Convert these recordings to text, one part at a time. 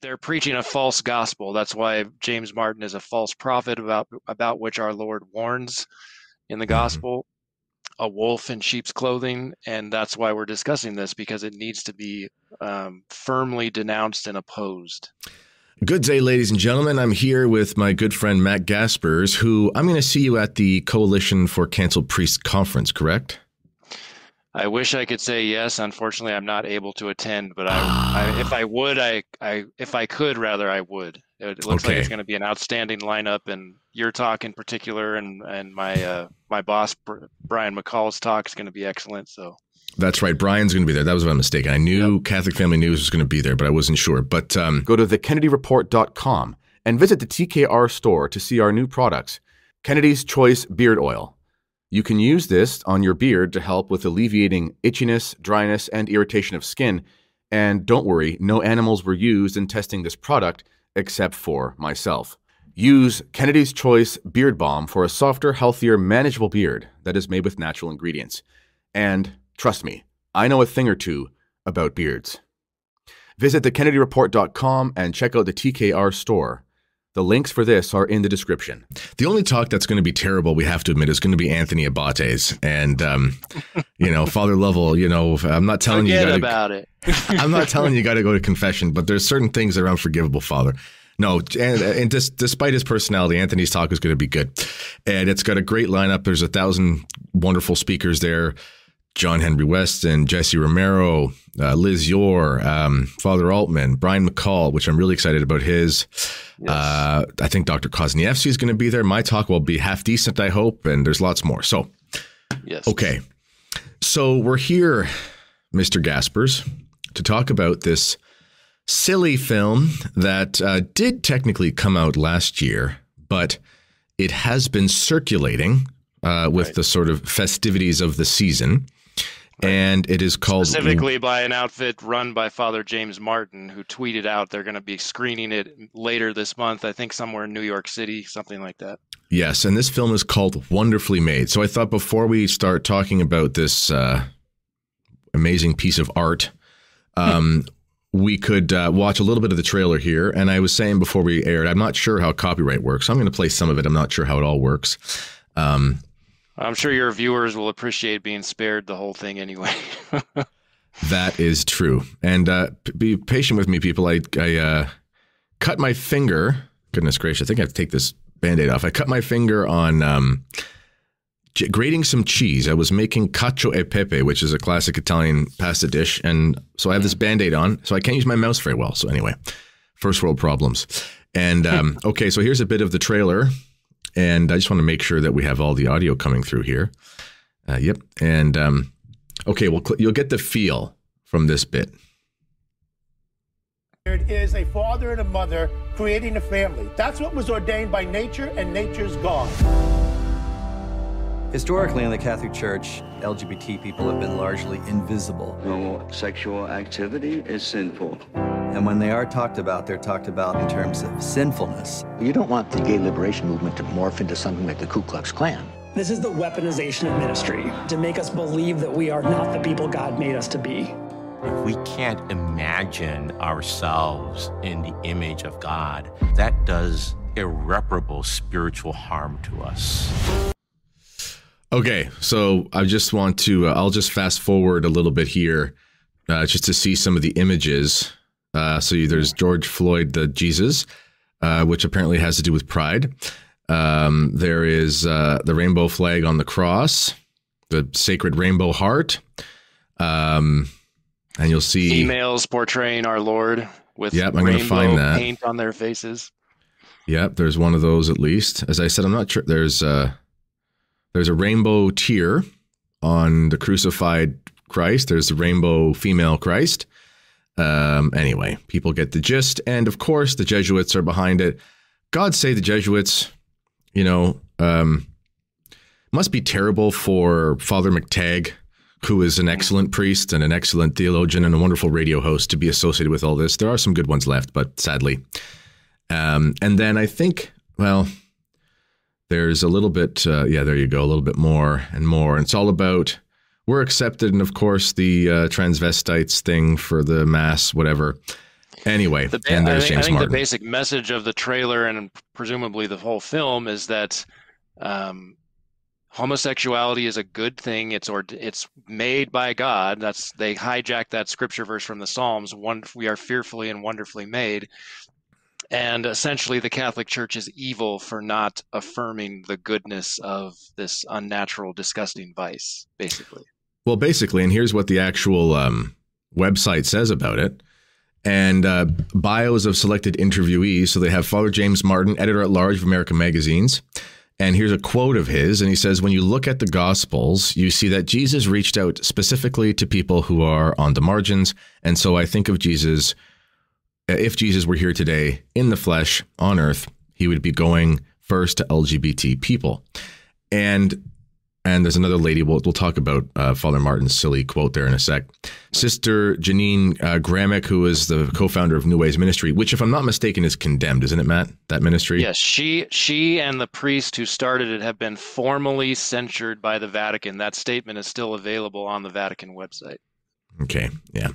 they're preaching a false gospel. That's why James Martin is a false prophet about about which our Lord warns in the Mm-hmm. gospel. A wolf in sheep's clothing, and that's why we're discussing this because it needs to be um, firmly denounced and opposed. Good day, ladies and gentlemen. I'm here with my good friend Matt Gaspers, who I'm going to see you at the Coalition for Canceled Priests conference, correct? I wish I could say yes. Unfortunately, I'm not able to attend, but I, I if I would, I, I if I could, rather I would. It looks like it's going to be an outstanding lineup, and your talk in particular, and and my uh, my boss Brian McCall's talk is going to be excellent. So That's right. Brian's going to be there. That was my mistake. I knew Catholic Family News was going to be there, but I wasn't sure. But um, Go to thekennedyreport.com and visit the TKR store to see our new products Kennedy's Choice Beard Oil. You can use this on your beard to help with alleviating itchiness, dryness, and irritation of skin. And don't worry, no animals were used in testing this product except for myself. Use Kennedy's Choice Beard Balm for a softer, healthier, manageable beard that is made with natural ingredients. And trust me, I know a thing or two about beards. Visit thekennedyreport.com and check out the TKR store. The links for this are in the description. the only talk that's going to be terrible, we have to admit, is going to be Anthony Abate's. And, um, you know, Father Lovell, you know, I'm not telling you, forget you gotta, about it. I'm not telling you you got to go to confession, but there's certain things that are unforgivable, Father. No, and, and dis, despite his personality, Anthony's talk is going to be good, and it's got a great lineup. There's a thousand wonderful speakers there: John Henry Westen, Jesse Romero, uh, Liz Yore, um, Father Altman, Brian McCall, which I'm really excited about his. Uh, I think Dr. Kwasniewski is going to be there. My talk will be half decent, I hope, and there's lots more. So, Yes. Okay. So we're here, Mr. Gaspers, to talk about this silly film that uh, did technically come out last year, but it has been circulating uh, with Right. the sort of festivities of the season. And it is called Specifically by an outfit run by Father James Martin, who tweeted out they're going to be screening it later this month. I think somewhere in New York City, something like that. Yes, and this film is called Wonderfully Made. So I thought before we start talking about this uh, amazing piece of art, um, we could uh, watch a little bit of the trailer here. And I was saying before we aired, I'm not sure how copyright works. I'm going to play some of it. I'm not sure how it all works. Um, I'm sure your viewers will appreciate being spared the whole thing anyway. that is true. And uh, be patient with me, people. I, I uh, cut my finger. Goodness gracious, I think I have to take this band aid off. I cut my finger on um, grating some cheese. I was making cacio e pepe, which is a classic Italian pasta dish. And so I have this band aid on, so I can't use my mouse very well. So, anyway, first world problems. And um, okay, so here's a bit of the trailer. And I just want to make sure that we have all the audio coming through here. Uh, yep. And um, okay, well, cl- you'll get the feel from this bit. It is a father and a mother creating a family. That's what was ordained by nature and nature's God. Historically, in the Catholic Church, LGBT people have been largely invisible. Homosexual activity is sinful. And when they are talked about, they're talked about in terms of sinfulness. You don't want the gay liberation movement to morph into something like the Ku Klux Klan. This is the weaponization of ministry to make us believe that we are not the people God made us to be. If we can't imagine ourselves in the image of God, that does irreparable spiritual harm to us. Okay, so I just want to, uh, I'll just fast forward a little bit here uh, just to see some of the images. Uh, so you, there's George Floyd, the Jesus, uh, which apparently has to do with pride. Um, there is uh, the rainbow flag on the cross, the sacred rainbow heart. Um, and you'll see. Emails portraying our Lord with Yep, I'm gonna rainbow find that. paint on their faces. Yep, there's one of those at least. As I said, I'm not sure. There's uh, there's a rainbow tear on the crucified Christ. There's the rainbow female Christ. Um, anyway, people get the gist, and of course, the Jesuits are behind it. God save the Jesuits. You know, um, must be terrible for Father McTagg, who is an excellent priest and an excellent theologian and a wonderful radio host, to be associated with all this. There are some good ones left, but sadly. Um, and then I think, well, there's a little bit, uh, yeah, there you go, a little bit more and more. And it's all about we're accepted, and of course the uh, transvestites thing for the mass, whatever. Anyway, The, and I there's think, I James think the basic message of the trailer and presumably the whole film is that um, homosexuality is a good thing. It's or it's made by God. That's they hijack that scripture verse from the Psalms. One, we are fearfully and wonderfully made. And essentially, the Catholic Church is evil for not affirming the goodness of this unnatural, disgusting vice. Basically, Well, basically, and here's what the actual um, website says about it. And uh, bios of selected interviewees. So they have Father James Martin, editor at large of American Magazines. And here's a quote of his. And he says, When you look at the Gospels, you see that Jesus reached out specifically to people who are on the margins. And so I think of Jesus, if Jesus were here today in the flesh on earth, he would be going first to LGBT people. And and there's another lady. We'll, we'll talk about uh, Father Martin's silly quote there in a sec. Sister Jeannine uh, Gramick, who is the co-founder of New Ways Ministry, which, if I'm not mistaken, is condemned, isn't it, Matt? That ministry. yes, she she and the priest who started it have been formally censured by the Vatican. That statement is still available on the Vatican website. Okay. Yeah.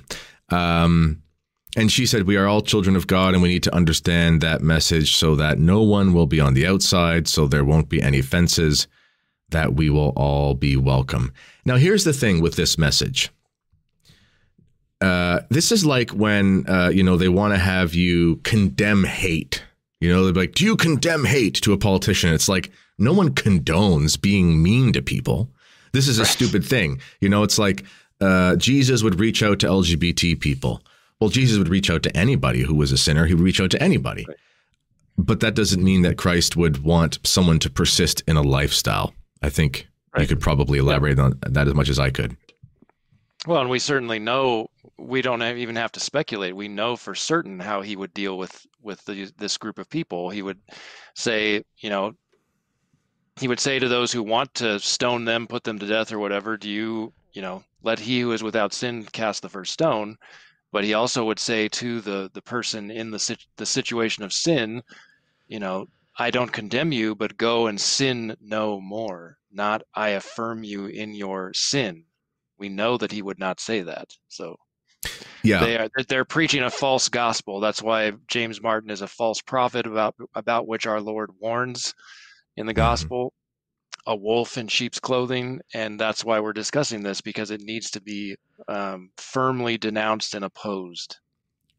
Um, and she said, We are all children of God, and we need to understand that message so that no one will be on the outside, so there won't be any fences, that we will all be welcome. Now, here's the thing with this message. Uh, this is like when, uh, you know, they want to have you condemn hate. You know, they're like, Do you condemn hate to a politician? It's like, no one condones being mean to people. This is a stupid thing. You know, it's like uh, Jesus would reach out to LGBT people. Well, Jesus would reach out to anybody who was a sinner. He would reach out to anybody. But that doesn't mean that Christ would want someone to persist in a lifestyle. I think you could probably elaborate on that as much as I could. Well, and we certainly know we don't even have to speculate. We know for certain how he would deal with with the, this group of people. He would say, you know, he would say to those who want to stone them, put them to death, or whatever, "Do you, you know, let he who is without sin cast the first stone." But he also would say to the the person in the the situation of sin, you know, I don't condemn you, but go and sin no more. Not I affirm you in your sin we know that he would not say that. So Yeah. they are they're preaching a false gospel. That's why James Martin is a false prophet about about which our Lord warns in the Mhm. gospel, a wolf in sheep's clothing, and that's why we're discussing this because it needs to be um, firmly denounced and opposed.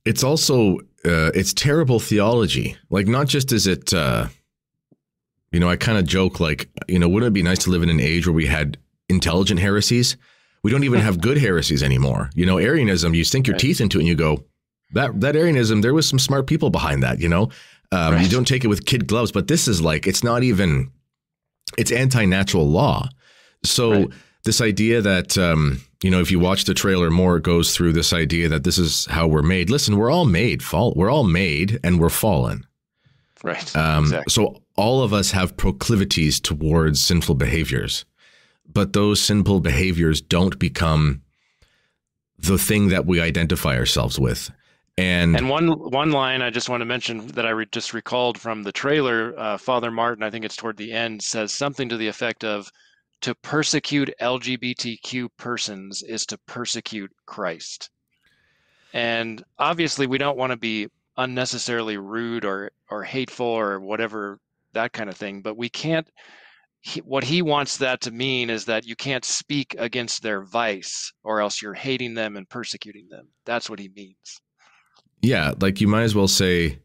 It's also uh, it's terrible theology. Like not just is it, uh, you know, I kind of joke like, you know, wouldn't it be nice to live in an age where we had intelligent heresies? We don't even have good heresies anymore. You know, Arianism, you sink your Right. teeth into it and you go, that that Arianism, there was some smart people behind that. You know, um, you don't take it with kid gloves. But this is like, it's not even, it's anti-natural law. So Right. this idea that um, you know, if you watch the trailer more, it goes through this idea that this is how we're made. Listen, we're all made fall. We're all made, and we're fallen. Right. Um, exactly. So all of us have proclivities towards sinful behaviors, but those sinful behaviors don't become the thing that we identify ourselves with. And, And one one line I just want to mention that I re- just recalled from the trailer, uh, Father Martin, I think it's toward the end, says something to the effect of, "To persecute LGBTQ persons is to persecute Christ." And obviously, we don't want to be unnecessarily rude or or hateful or whatever that kind of thing, but we can't. He, what he wants that to mean is that you can't speak against their vice, or else you're hating them and persecuting them. That's what he means. yeah, like you might as well say,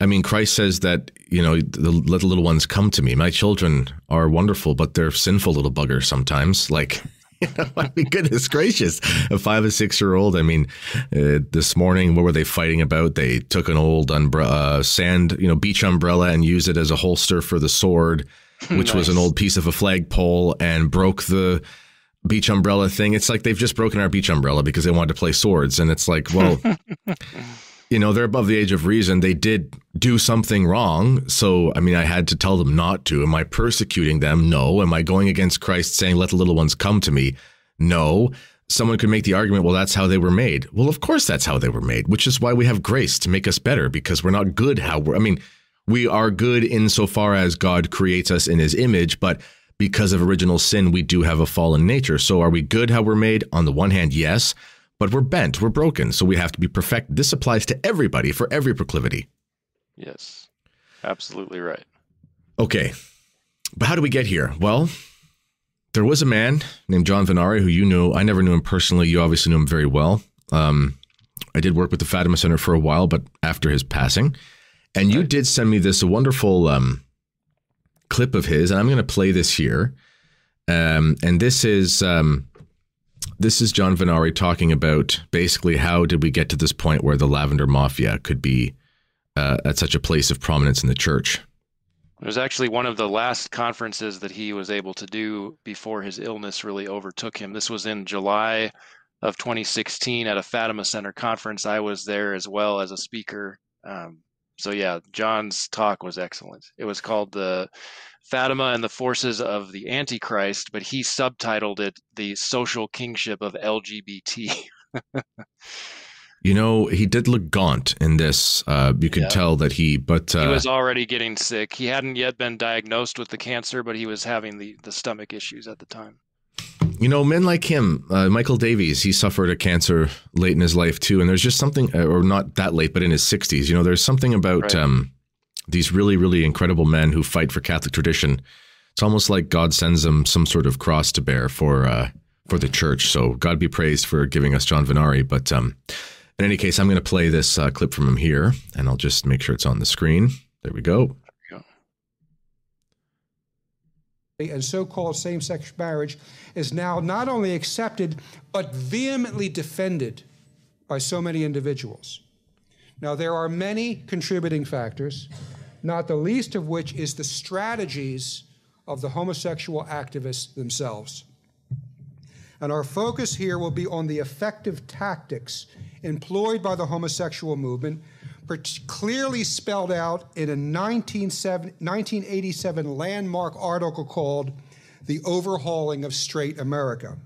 I mean, Christ says that, you know, the, let the little ones come to me. My children are wonderful, but they're sinful little buggers sometimes. Like, you know, I mean, goodness gracious, a five or six year old. I mean, uh, this morning, what were they fighting about? They took an old umbrella, uh, sand, you know, beach umbrella and used it as a holster for the sword, which was an old piece of a flagpole and broke the beach umbrella thing. It's like they've just broken our beach umbrella because they wanted to play swords. And it's like, well, you know, they're above the age of reason. They did do something wrong. So, I mean, I had to tell them not to. Am I persecuting them? No. Am I going against Christ saying, let the little ones come to me? No. Someone could make the argument, well, that's how they were made. Well, of course, that's how they were made, which is why we have grace to make us better because we're not good how we're, I mean, we are good insofar as God creates us in his image, but because of original sin, we do have a fallen nature. So are we good how we're made? On the one hand, yes. But we're bent, we're broken, so we have to be perfect. This applies to everybody for every proclivity. Yes, absolutely right. Okay, but how do we get here? Well, there was a man named John Vennari who you knew. I never knew him personally. You obviously knew him very well. Um, I did work with the Fatima Center for a while, but after his passing, and you did send me this wonderful um, clip of his, and I'm going to play this here. Um, and this is um, this is John Vennari talking about basically how did we get to this point where the Lavender Mafia could be uh, at such a place of prominence in the church. It was actually one of the last conferences that he was able to do before his illness really overtook him. This was in July of 2016 at a Fatima Center conference. I was there as well as a speaker. Um, so yeah, John's talk was excellent. It was called the Fatima and the Forces of the Antichrist, but he subtitled it the Social Kingship of LGBT. you know, he did look gaunt in this. Uh, you can yeah. tell that he, but uh, he was already getting sick. He hadn't yet been diagnosed with the cancer, but he was having the the stomach issues at the time. You know, men like him, uh, Michael Davies, he suffered a cancer late in his life too. And there's just something, uh, or not that late, but in his 60s, you know, there's something about right. um, these really, really incredible men who fight for Catholic tradition. It's almost like God sends them some sort of cross to bear for uh, for the church. So God be praised for giving us John Vennari. But um, in any case, I'm going to play this uh, clip from him here, and I'll just make sure it's on the screen. There we go. and so called same sex marriage is now not only accepted, but vehemently defended by so many individuals. Now, there are many contributing factors, not the least of which is the strategies of the homosexual activists themselves. And our focus here will be on the effective tactics employed by the homosexual movement clearly spelled out in a 1987 landmark article called The Overhauling of Straight America.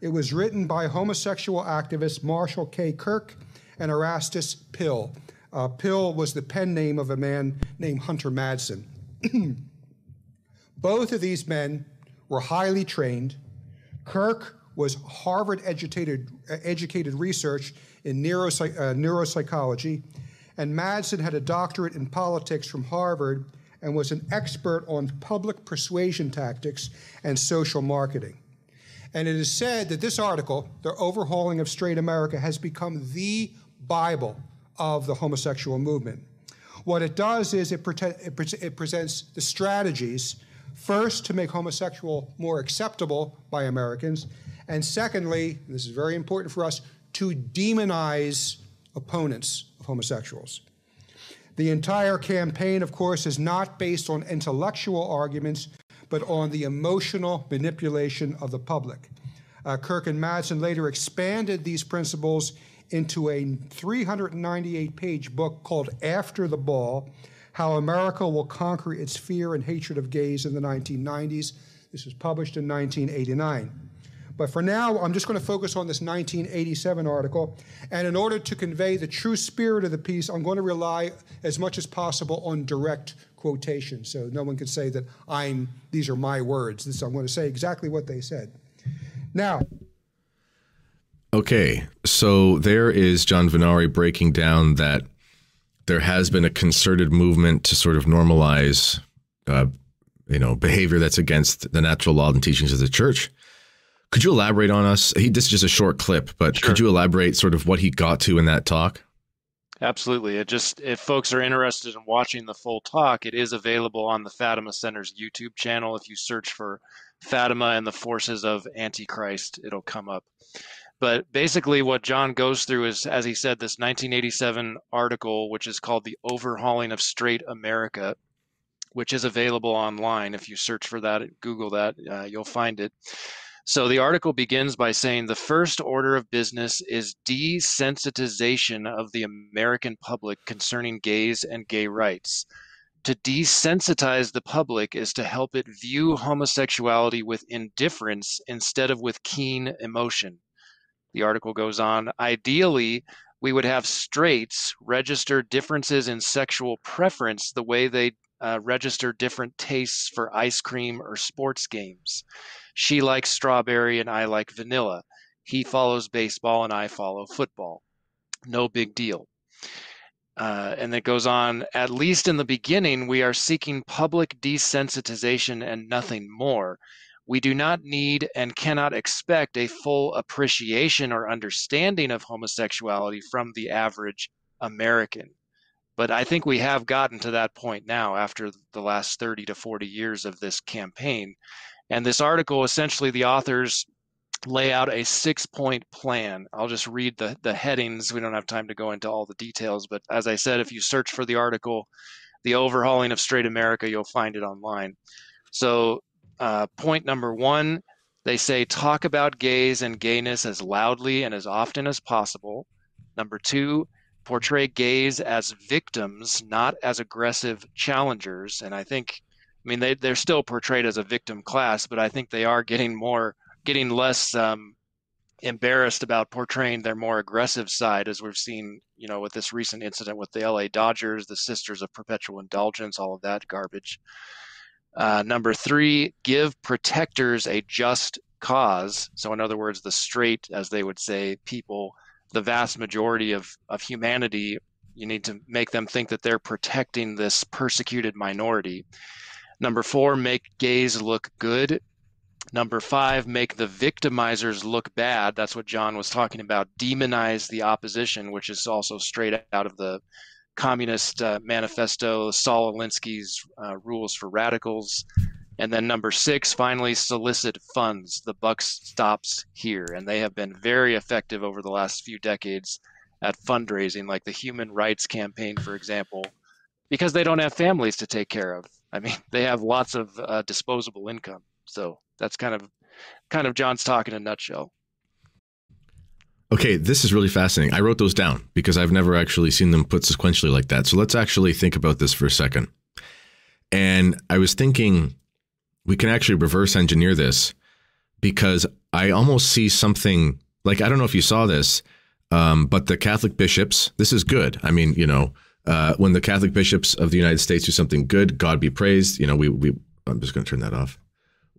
It was written by homosexual activists Marshall K. Kirk and Erastes Pill. Uh, Pill was the pen name of a man named Hunter Madsen. Both of these men were highly trained. Kirk was Harvard educated, uh, educated research in neuropsych- uh, neuropsychology and Madsen had a doctorate in politics from Harvard and was an expert on public persuasion tactics and social marketing. And it is said that this article, The Overhauling of Straight America, has become the Bible of the homosexual movement. What it does is it, pre- it, pre- it presents the strategies, first, to make homosexual more acceptable by Americans, and secondly, this is very important for us, to demonize opponents of homosexuals. The entire campaign, of course, is not based on intellectual arguments, but on the emotional manipulation of the public. Uh, Kirk and Madsen later expanded these principles into a 398 page book called After the Ball How America Will Conquer Its Fear and Hatred of Gays in the 1990s. This was published in 1989. But for now, I'm just going to focus on this 1987 article. And in order to convey the true spirit of the piece, I'm going to rely as much as possible on direct quotation. So no one can say that I'm, these are my words. This, I'm going to say exactly what they said. Now, Okay, so there is John Vennari breaking down that there has been a concerted movement to sort of normalize, uh, you know, behavior that's against the natural law and teachings of the church. Could you elaborate on us? He, this is just a short clip, but sure. could you elaborate sort of what he got to in that talk? Absolutely. It just if folks are interested in watching the full talk, it is available on the Fatima Center's YouTube channel. If you search for Fatima and the forces of Antichrist, it'll come up. But basically, what John goes through is, as he said, this 1987 article, which is called The Overhauling of Straight America, which is available online. If you search for that, Google that, uh, you'll find it. So the article begins by saying the first order of business is desensitization of the American public concerning gays and gay rights. To desensitize the public is to help it view homosexuality with indifference instead of with keen emotion. The article goes on ideally, we would have straights register differences in sexual preference the way they uh, register different tastes for ice cream or sports games. She likes strawberry and I like vanilla. He follows baseball and I follow football. No big deal. Uh, and it goes on, at least in the beginning, we are seeking public desensitization and nothing more. We do not need and cannot expect a full appreciation or understanding of homosexuality from the average American. But I think we have gotten to that point now after the last 30 to 40 years of this campaign. And this article essentially, the authors lay out a six point plan. I'll just read the, the headings. We don't have time to go into all the details, but as I said, if you search for the article, The Overhauling of Straight America, you'll find it online. So, uh, point number one, they say talk about gays and gayness as loudly and as often as possible. Number two, portray gays as victims, not as aggressive challengers. And I think, I mean, they, they're still portrayed as a victim class, but I think they are getting more getting less um, embarrassed about portraying their more aggressive side, as we've seen, you know, with this recent incident with the LA Dodgers, the Sisters of Perpetual Indulgence, all of that garbage. Uh, number three, give protectors a just cause. So, in other words, the straight, as they would say, people, the vast majority of, of humanity, you need to make them think that they're protecting this persecuted minority. Number four, make gays look good. Number five, make the victimizers look bad. That's what John was talking about. Demonize the opposition, which is also straight out of the Communist uh, Manifesto, Saul Alinsky's uh, Rules for Radicals. And then number six, finally, solicit funds. The buck stops here. And they have been very effective over the last few decades at fundraising, like the Human Rights Campaign, for example, because they don't have families to take care of. I mean, they have lots of uh, disposable income. So that's kind of kind of John's talk in a nutshell. Okay, this is really fascinating. I wrote those down because I've never actually seen them put sequentially like that. So let's actually think about this for a second. And I was thinking we can actually reverse engineer this because I almost see something like I don't know if you saw this, um, but the Catholic bishops. This is good. I mean, you know, uh, when the Catholic bishops of the United States do something good, God be praised. You know, we we. I'm just going to turn that off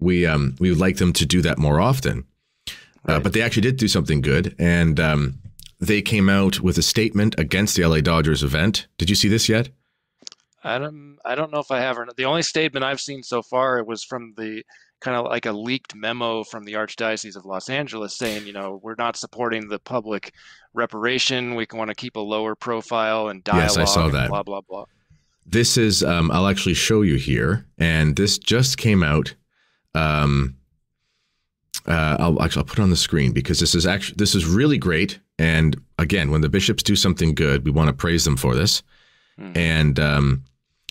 we um, we would like them to do that more often. Uh, but they actually did do something good, and um, they came out with a statement against the LA Dodgers event. Did you see this yet? I don't. I don't know if I have or not. The only statement I've seen so far was from the kind of like a leaked memo from the Archdiocese of Los Angeles saying, you know, we're not supporting the public reparation. We want to keep a lower profile and dialogue. Yes, I saw that. Blah blah blah. This is. Um, I'll actually show you here, and this just came out um, uh, I'll actually I'll put it on the screen because this is actually this is really great. And again, when the bishops do something good, we want to praise them for this. Mm. And um,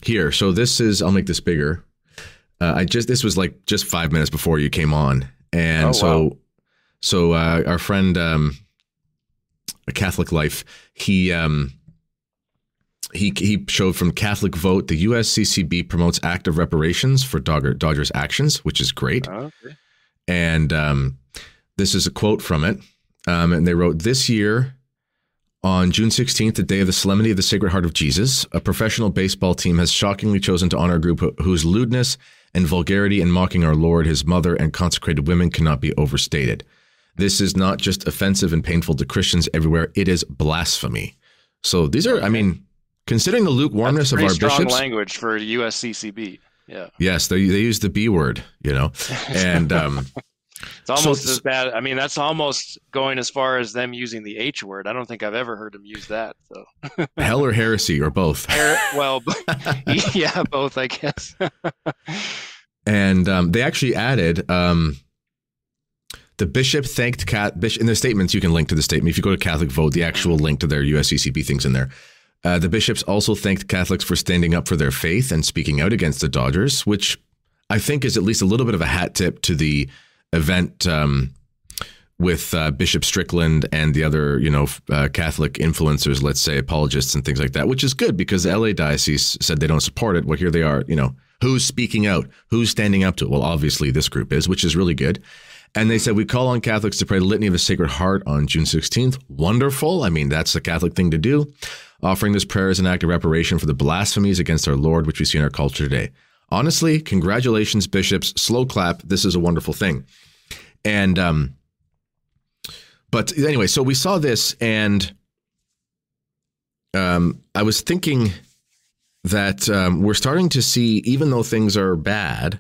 here, so this is I'll make this bigger. Uh, I just this was like just five minutes before you came on, and oh, so wow. so uh, our friend um, a Catholic Life he um, he he showed from Catholic Vote the USCCB promotes active reparations for Dodger, Dodgers actions, which is great. Oh, okay. And um, this is a quote from it. Um, and they wrote this year on June 16th, the day of the Solemnity of the Sacred Heart of Jesus, a professional baseball team has shockingly chosen to honor a group whose lewdness and vulgarity in mocking our Lord, his mother, and consecrated women cannot be overstated. This is not just offensive and painful to Christians everywhere, it is blasphemy. So these are, I mean, Considering the lukewarmness of our strong bishops, language for USCCB. Yeah. Yes, they they use the B word, you know, and um, it's almost so, as bad. I mean, that's almost going as far as them using the H word. I don't think I've ever heard them use that. So hell or heresy or both. Well, yeah, both, I guess. and um, they actually added. Um, the bishop thanked Cat Bishop in the statements. You can link to the statement if you go to Catholic Vote. The actual link to their USCCB things in there. Uh, the bishops also thanked Catholics for standing up for their faith and speaking out against the Dodgers, which I think is at least a little bit of a hat tip to the event um, with uh, Bishop Strickland and the other, you know, uh, Catholic influencers, let's say apologists and things like that, which is good because the LA diocese said they don't support it. Well, here they are, you know, who's speaking out, who's standing up to it? Well, obviously this group is, which is really good. And they said, We call on Catholics to pray the Litany of the Sacred Heart on June 16th. Wonderful. I mean, that's the Catholic thing to do. Offering this prayer as an act of reparation for the blasphemies against our Lord, which we see in our culture today. Honestly, congratulations, bishops. Slow clap. This is a wonderful thing. And um, but anyway, so we saw this, and um, I was thinking that um, we're starting to see, even though things are bad,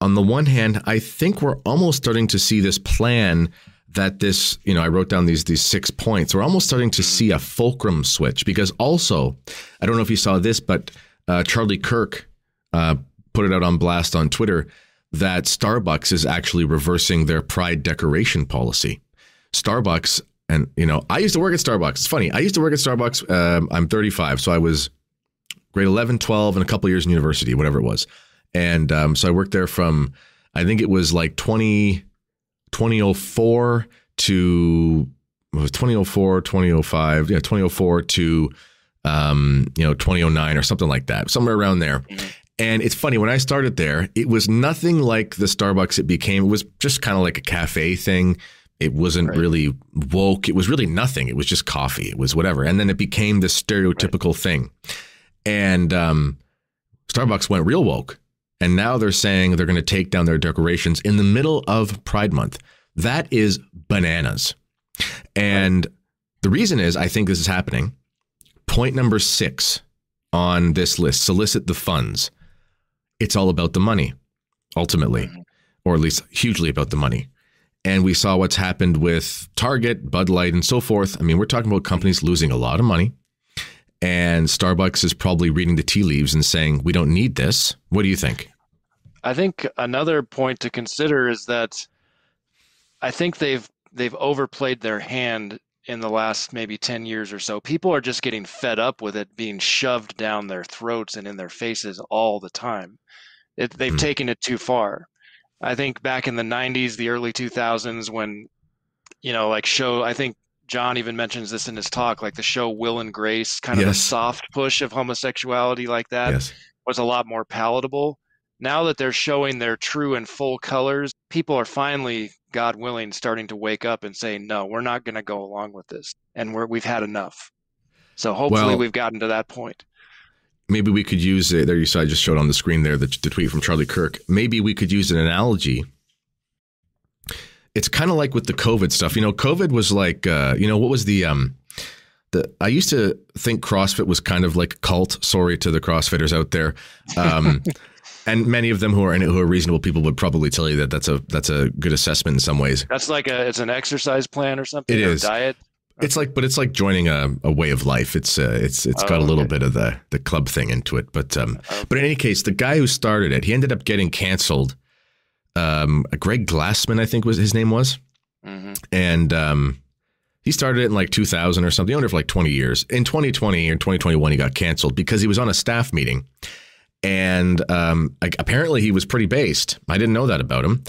on the one hand, I think we're almost starting to see this plan that this, you know, I wrote down these these six points. We're almost starting to see a fulcrum switch because also, I don't know if you saw this, but uh, Charlie Kirk uh, put it out on blast on Twitter that Starbucks is actually reversing their pride decoration policy. Starbucks, and you know, I used to work at Starbucks. It's funny. I used to work at Starbucks. Um, I'm 35, so I was grade 11, 12, and a couple years in university, whatever it was. And um, so I worked there from, I think it was like 20, 2004 to it was 2004, 2005, yeah, 2004 to um, you know 2009 or something like that, somewhere around there. Mm-hmm. And it's funny when I started there, it was nothing like the Starbucks it became. It was just kind of like a cafe thing. It wasn't right. really woke. It was really nothing. It was just coffee. It was whatever. And then it became this stereotypical right. thing. And um, Starbucks went real woke. And now they're saying they're going to take down their decorations in the middle of Pride Month. That is bananas. And the reason is I think this is happening. Point number six on this list solicit the funds. It's all about the money, ultimately, or at least hugely about the money. And we saw what's happened with Target, Bud Light, and so forth. I mean, we're talking about companies losing a lot of money. And Starbucks is probably reading the tea leaves and saying, we don't need this. What do you think? I think another point to consider is that I think they've they've overplayed their hand in the last maybe 10 years or so. People are just getting fed up with it being shoved down their throats and in their faces all the time. It, they've mm. taken it too far. I think back in the 90s, the early 2000s, when, you know, like show, I think John even mentions this in his talk, like the show Will and Grace, kind of yes. a soft push of homosexuality like that yes. was a lot more palatable. Now that they're showing their true and full colors, people are finally, God willing, starting to wake up and say, no, we're not going to go along with this. And we're, we've had enough. So hopefully well, we've gotten to that point maybe we could use it. There you saw I just showed on the screen there the, the tweet from Charlie Kirk. Maybe we could use an analogy. It's kind of like with the COVID stuff. You know, COVID was like, uh, you know, what was the um, the I used to think CrossFit was kind of like a cult. Sorry to the CrossFitters out there. Um, and many of them who are in it who are reasonable people would probably tell you that that's a that's a good assessment in some ways. That's like a it's an exercise plan or something. It is diet. It's like, but it's like joining a, a way of life. It's uh, it's it's got oh, a little okay. bit of the the club thing into it. But um, okay. but in any case, the guy who started it, he ended up getting canceled. Um, Greg Glassman, I think was his name was, mm-hmm. and um, he started it in like 2000 or something. He owned it for like 20 years. In 2020 or 2021, he got canceled because he was on a staff meeting, and um, like, apparently he was pretty based. I didn't know that about him,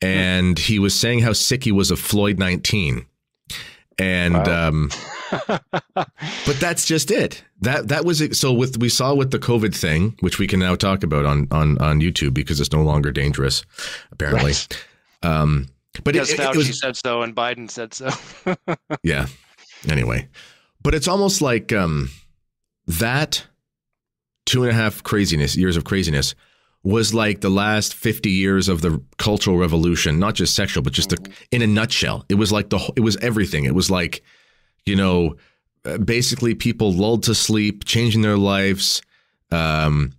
and he was saying how sick he was of Floyd 19 and wow. but that's just it. That that was it. So with we saw with the COVID thing, which we can now talk about on on on YouTube because it's no longer dangerous, apparently. Right. Um, but because it, Fauci it was, said so and Biden said so. yeah. Anyway, but it's almost like um, that two and a half craziness years of craziness was like the last 50 years of the cultural revolution, not just sexual, but just mm-hmm. the, in a nutshell. It was like the it was everything. It was like, you know, uh, basically people lulled to sleep, changing their lives, um,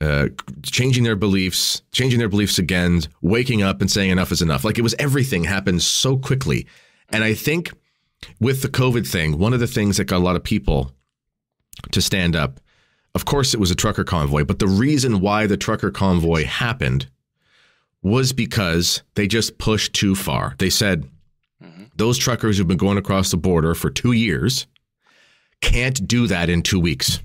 uh, changing their beliefs, changing their beliefs again, waking up and saying enough is enough. Like it was everything happened so quickly. And I think with the COVID thing, one of the things that got a lot of people to stand up of course, it was a trucker convoy, but the reason why the trucker convoy happened was because they just pushed too far. They said. Those truckers who've been going across the border for two years can't do that in two weeks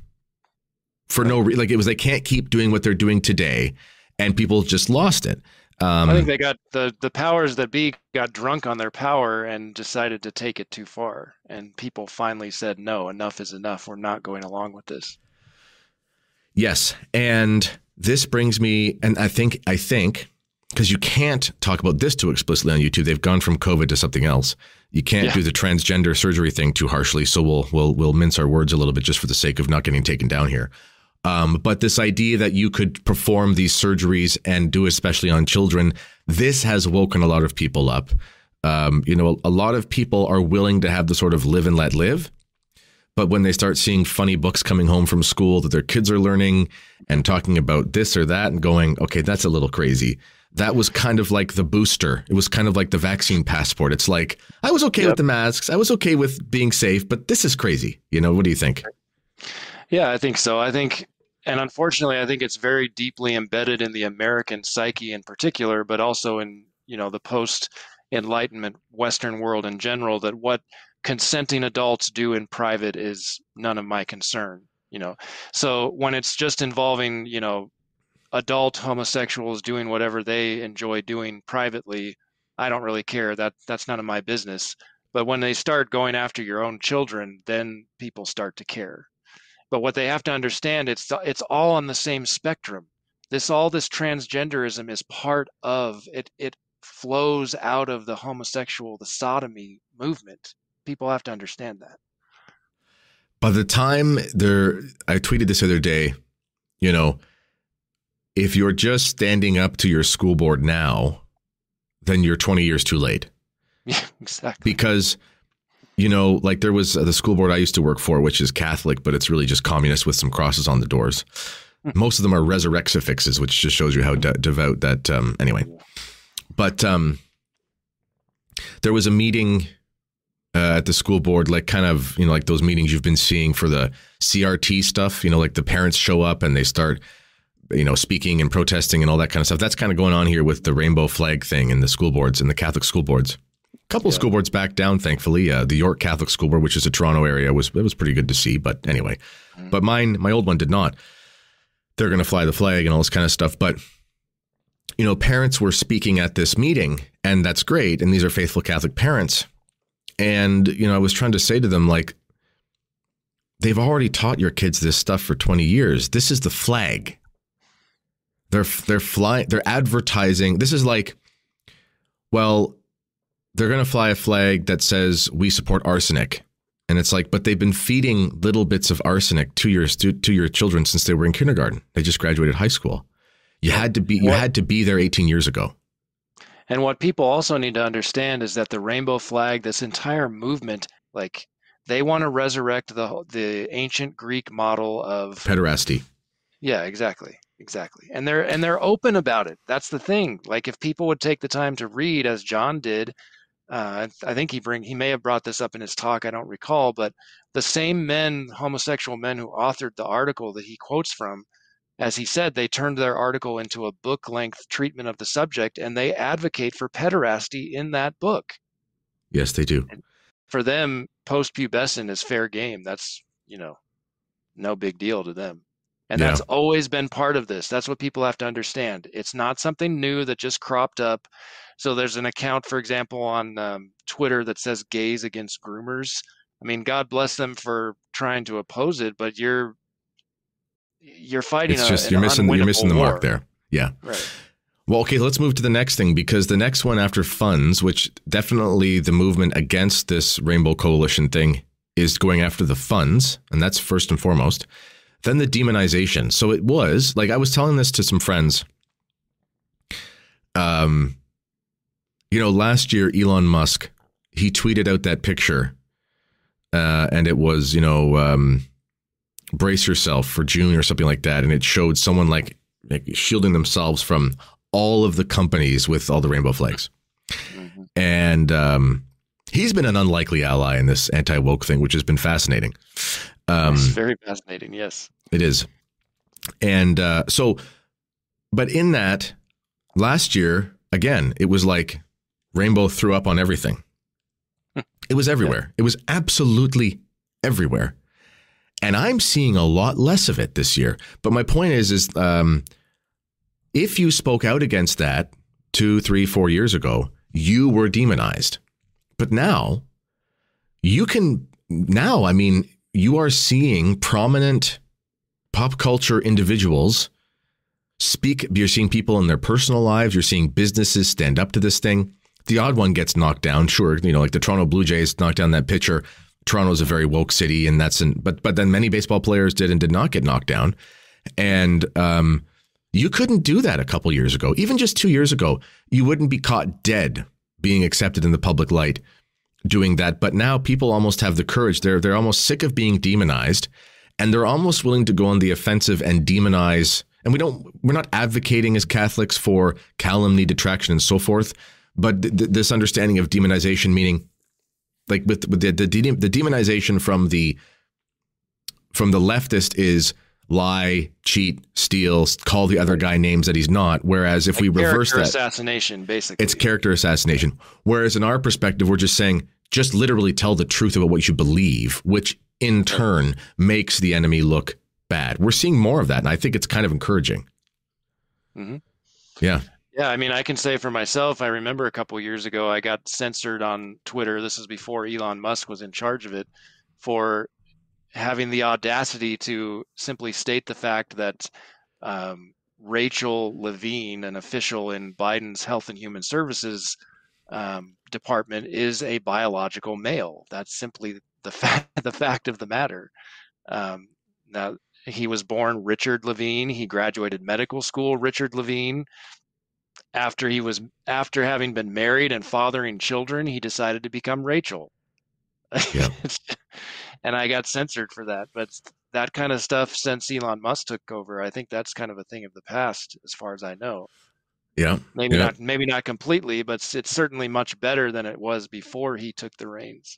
for no reason. Like it was, they can't keep doing what they're doing today, and people just lost it. Um, I think they got the the powers that be got drunk on their power and decided to take it too far, and people finally said, "No, enough is enough. We're not going along with this." Yes, and this brings me, and I think I think because you can't talk about this too explicitly on YouTube. They've gone from COVID to something else. You can't yeah. do the transgender surgery thing too harshly. So we'll we'll we'll mince our words a little bit just for the sake of not getting taken down here. Um, but this idea that you could perform these surgeries and do especially on children, this has woken a lot of people up. Um, you know, a lot of people are willing to have the sort of live and let live. But when they start seeing funny books coming home from school that their kids are learning and talking about this or that and going, okay, that's a little crazy. That was kind of like the booster. It was kind of like the vaccine passport. It's like, I was okay yep. with the masks. I was okay with being safe, but this is crazy. You know, what do you think? Yeah, I think so. I think, and unfortunately, I think it's very deeply embedded in the American psyche in particular, but also in, you know, the post enlightenment Western world in general that what consenting adults do in private is none of my concern you know so when it's just involving you know adult homosexuals doing whatever they enjoy doing privately i don't really care. That that's none of my business. But when they start going after your own children then people start to care. But what they have to understand it's it's all on the same spectrum. This all this transgenderism is part of it it flows out of the homosexual the sodomy movement. People have to understand that. By the time there, I tweeted this other day, you know, if you're just standing up to your school board now, then you're 20 years too late. Yeah, exactly. Because, you know, like there was uh, the school board I used to work for, which is Catholic, but it's really just communist with some crosses on the doors. Hmm. Most of them are resurrexifixes, which just shows you how de- devout that. Um, anyway, but um, there was a meeting uh, at the school board, like kind of, you know, like those meetings you've been seeing for the CRT stuff, you know, like the parents show up and they start, you know, speaking and protesting and all that kind of stuff. That's kind of going on here with the rainbow flag thing and the school boards and the Catholic school boards. A couple yeah. school boards back down, thankfully. Uh, the York Catholic School Board, which is a Toronto area, was it was pretty good to see. But anyway, mm. but mine, my old one did not. They're going to fly the flag and all this kind of stuff. But you know, parents were speaking at this meeting, and that's great. And these are faithful Catholic parents. And, you know, I was trying to say to them, like, they've already taught your kids this stuff for 20 years. This is the flag. They're they're flying they're advertising. This is like well, they're going to fly a flag that says we support arsenic. And it's like, but they've been feeding little bits of arsenic to your to your children since they were in kindergarten. They just graduated high school. You had to be you had to be there 18 years ago. And what people also need to understand is that the rainbow flag, this entire movement, like they want to resurrect the the ancient Greek model of pederasty. Yeah, exactly. Exactly. And they're and they're open about it. That's the thing. Like if people would take the time to read as John did, uh, I think he bring he may have brought this up in his talk. I don't recall, but the same men, homosexual men who authored the article that he quotes from, as he said, they turned their article into a book length treatment of the subject and they advocate for pederasty in that book. Yes, they do. And for them, post pubescent is fair game. That's, you know, no big deal to them. And yeah. that's always been part of this. That's what people have to understand. It's not something new that just cropped up. So there's an account, for example, on um, Twitter that says gays against groomers. I mean, God bless them for trying to oppose it, but you're you're fighting. On It's just a, you're missing you're missing the war. mark there. Yeah. Right. Well, okay, let's move to the next thing because the next one after funds, which definitely the movement against this Rainbow Coalition thing is going after the funds, and that's first and foremost. Then the demonization. So it was like I was telling this to some friends. Um, you know, last year Elon Musk he tweeted out that picture, uh, and it was you know um, brace yourself for June or something like that. And it showed someone like, like shielding themselves from all of the companies with all the rainbow flags. Mm-hmm. And um, he's been an unlikely ally in this anti woke thing, which has been fascinating. Um, it's very fascinating. Yes, it is. And uh, so, but in that last year, again, it was like Rainbow threw up on everything. it was everywhere. Yeah. It was absolutely everywhere and I'm seeing a lot less of it this year. But my point is, is um, if you spoke out against that two, three, four years ago, you were demonized. But now, you can now. I mean, you are seeing prominent pop culture individuals speak. You're seeing people in their personal lives. You're seeing businesses stand up to this thing. The odd one gets knocked down, sure. You know, like the Toronto Blue Jays knocked down that pitcher Toronto's a very woke city, and that's an but but then many baseball players did and did not get knocked down, and um, you couldn't do that a couple years ago. Even just two years ago, you wouldn't be caught dead being accepted in the public light doing that. But now people almost have the courage. They're they're almost sick of being demonized, and they're almost willing to go on the offensive and demonize. And we don't we're not advocating as Catholics for calumny, detraction, and so forth. But th- this understanding of demonization, meaning like with, with the, the the demonization from the from the leftist is lie, cheat, steal, call the other guy names that he's not. Whereas if like we reverse that, character assassination, basically, it's character assassination. Whereas in our perspective, we're just saying, just literally tell the truth about what you should believe, which in turn makes the enemy look bad. We're seeing more of that, and I think it's kind of encouraging. Mm-hmm. Yeah. Yeah, I mean, I can say for myself, I remember a couple years ago, I got censored on Twitter. This is before Elon Musk was in charge of it for having the audacity to simply state the fact that um, Rachel Levine, an official in Biden's Health and Human Services um, department, is a biological male. That's simply the fact the fact of the matter. Um, now he was born Richard Levine. He graduated medical school Richard Levine. After he was after having been married and fathering children, he decided to become Rachel. Yeah. and I got censored for that. But that kind of stuff since Elon Musk took over, I think that's kind of a thing of the past, as far as I know. Yeah, maybe yeah. not, maybe not completely, but it's certainly much better than it was before he took the reins.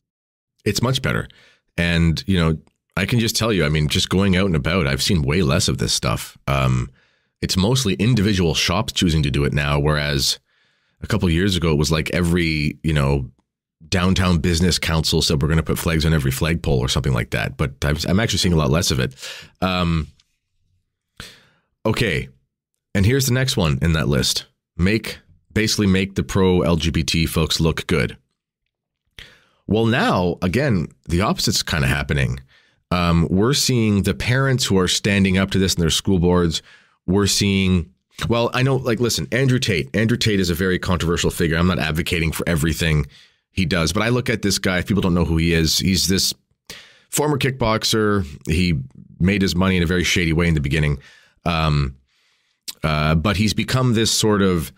It's much better, and you know, I can just tell you, I mean, just going out and about, I've seen way less of this stuff. Um, it's mostly individual shops choosing to do it now, whereas a couple years ago it was like every you know downtown business council said we're going to put flags on every flagpole or something like that. But I'm actually seeing a lot less of it. Um, okay, and here's the next one in that list: make basically make the pro LGBT folks look good. Well, now again, the opposite's kind of happening. Um, we're seeing the parents who are standing up to this in their school boards. We're seeing well, I know, like, listen, Andrew Tate. Andrew Tate is a very controversial figure. I'm not advocating for everything he does. But I look at this guy. If people don't know who he is, he's this former kickboxer. He made his money in a very shady way in the beginning, um, uh, but he's become this sort of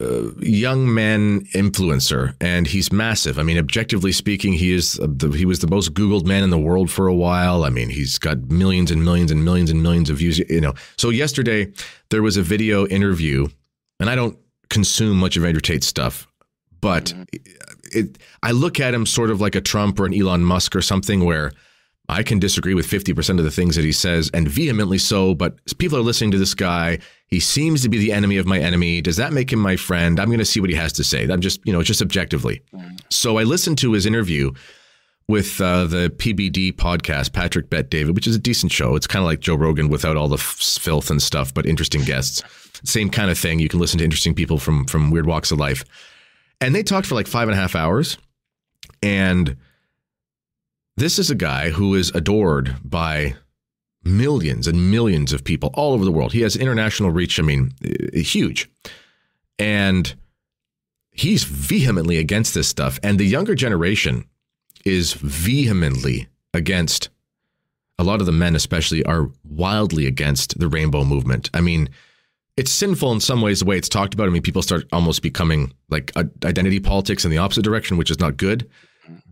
uh, young man influencer, and he's massive. I mean, objectively speaking, he is the, he was the most Googled man in the world for a while. I mean, he's got millions and millions and millions and millions of views. You know, so yesterday there was a video interview, and I don't consume much of Andrew Tate's stuff, but mm-hmm. It, I look at him sort of like a Trump or an Elon Musk or something where I can disagree with 50% of the things that he says and vehemently so, but people are listening to this guy. He seems to be the enemy of my enemy. Does that make him my friend? I'm going to see what he has to say. I'm just, you know, just objectively. So I listened to his interview with uh, the PBD podcast, Patrick Bet David, which is a decent show. It's kind of like Joe Rogan without all the f- filth and stuff, but interesting guests. Same kind of thing. You can listen to interesting people from from weird walks of life. And they talked for like five and a half hours. And this is a guy who is adored by millions and millions of people all over the world. He has international reach, I mean, huge. And he's vehemently against this stuff. And the younger generation is vehemently against a lot of the men, especially, are wildly against the rainbow movement. I mean, it's sinful in some ways the way it's talked about. I mean, people start almost becoming like uh, identity politics in the opposite direction, which is not good.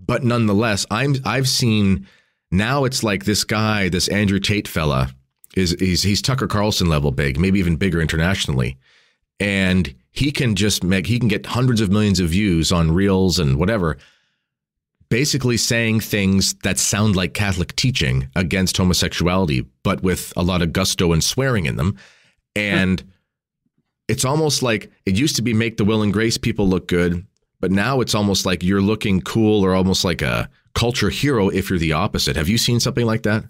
But nonetheless, I'm I've seen now it's like this guy, this Andrew Tate fella, is he's he's Tucker Carlson level big, maybe even bigger internationally, and he can just make he can get hundreds of millions of views on reels and whatever. Basically, saying things that sound like Catholic teaching against homosexuality, but with a lot of gusto and swearing in them. And it's almost like it used to be make the will and grace people look good, but now it's almost like you're looking cool or almost like a culture hero if you're the opposite. Have you seen something like that?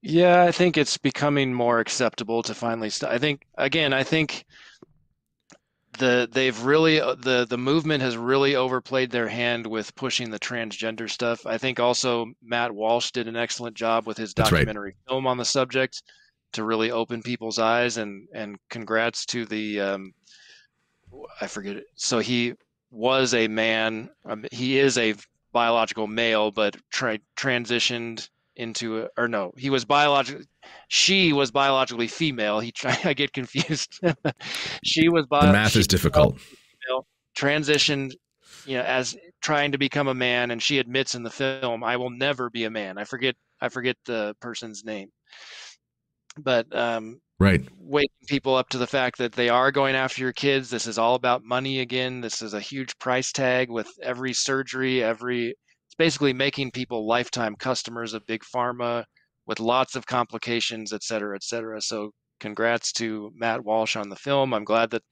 Yeah, I think it's becoming more acceptable to finally. St- I think again, I think the they've really uh, the the movement has really overplayed their hand with pushing the transgender stuff. I think also Matt Walsh did an excellent job with his documentary right. film on the subject to really open people's eyes and and congrats to the um, I forget it. So he was a man. Um, he is a biological male, but tra- transitioned into a, or no, he was biologically. She was biologically female. He try, I get confused. she was bio- The math is difficult. transitioned, you know, as trying to become a man, and she admits in the film, "I will never be a man." I forget I forget the person's name, but um, right, waking people up to the fact that they are going after your kids. This is all about money again. This is a huge price tag with every surgery, every. It's basically making people lifetime customers of big pharma with lots of complications, et cetera, et cetera. So congrats to Matt Walsh on the film. I'm glad that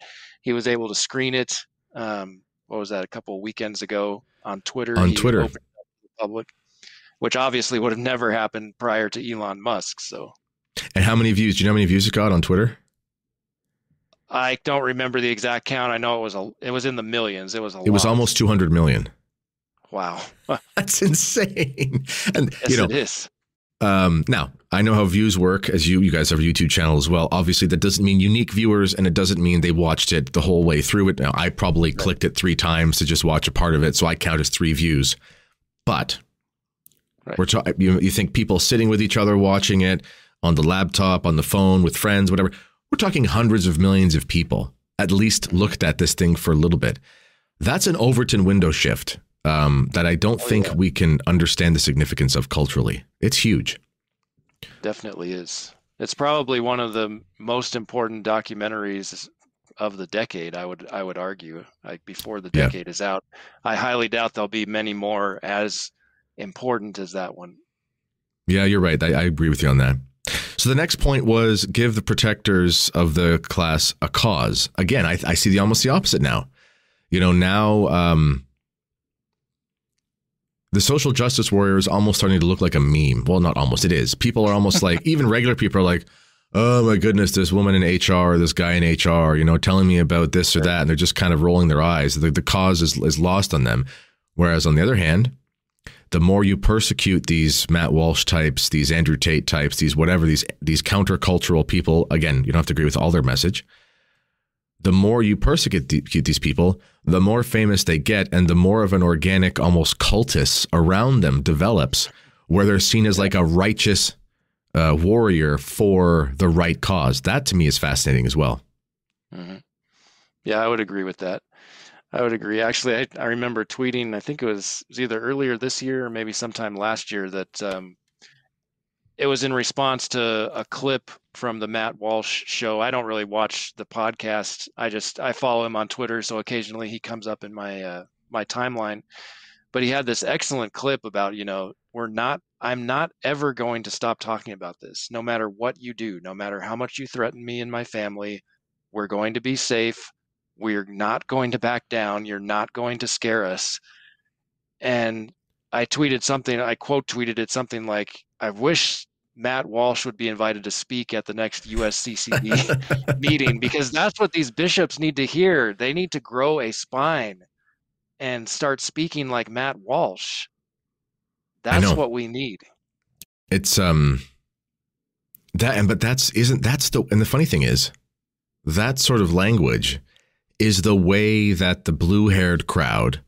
he was able to screen it. Um, what was that? A couple weekends ago on Twitter. On Twitter, public, which obviously would have never happened prior to Elon Musk. So. And how many views? Do you know how many views it got on Twitter? I don't remember the exact count. I know it was a. It was in the millions. It was a. It lot. was almost 200 million. Wow, that's insane. And yes, you know, it is. Um, now I know how views work, as you you guys have a YouTube channel as well. Obviously, that doesn't mean unique viewers, and it doesn't mean they watched it the whole way through it. Now, I probably right. clicked it three times to just watch a part of it, so I count as three views. But right. we're talking. You, you think people sitting with each other watching it on the laptop, on the phone, with friends, whatever. We're talking hundreds of millions of people at least looked at this thing for a little bit. That's an Overton window shift um, that I don't oh, think yeah. we can understand the significance of culturally. It's huge. Definitely is. It's probably one of the most important documentaries of the decade. I would I would argue, like before the decade yeah. is out. I highly doubt there'll be many more as important as that one. Yeah, you're right. I, I agree with you on that. So the next point was give the protectors of the class a cause. Again, I, I see the almost the opposite now. You know, now um, the social justice warrior is almost starting to look like a meme. Well, not almost, it is. People are almost like, even regular people are like, oh my goodness, this woman in HR, this guy in HR, you know, telling me about this or that. And they're just kind of rolling their eyes. The, the cause is, is lost on them. Whereas on the other hand, the more you persecute these Matt Walsh types, these Andrew Tate types, these whatever, these these countercultural people, again, you don't have to agree with all their message the more you persecute these people, the more famous they get, and the more of an organic, almost cultus around them develops, where they're seen as like a righteous uh, warrior for the right cause. That to me is fascinating as well. Mm-hmm. Yeah, I would agree with that. I would agree. Actually, I, I remember tweeting. I think it was, it was either earlier this year or maybe sometime last year that um, it was in response to a clip from the Matt Walsh show. I don't really watch the podcast. I just I follow him on Twitter, so occasionally he comes up in my uh, my timeline. But he had this excellent clip about you know we're not I'm not ever going to stop talking about this, no matter what you do, no matter how much you threaten me and my family. We're going to be safe. We're not going to back down. You're not going to scare us. And I tweeted something. I quote tweeted it something like, "I wish Matt Walsh would be invited to speak at the next USCCB meeting because that's what these bishops need to hear. They need to grow a spine and start speaking like Matt Walsh. That's what we need. It's um that and but that's isn't that's the and the funny thing is that sort of language is the way that the blue-haired crowd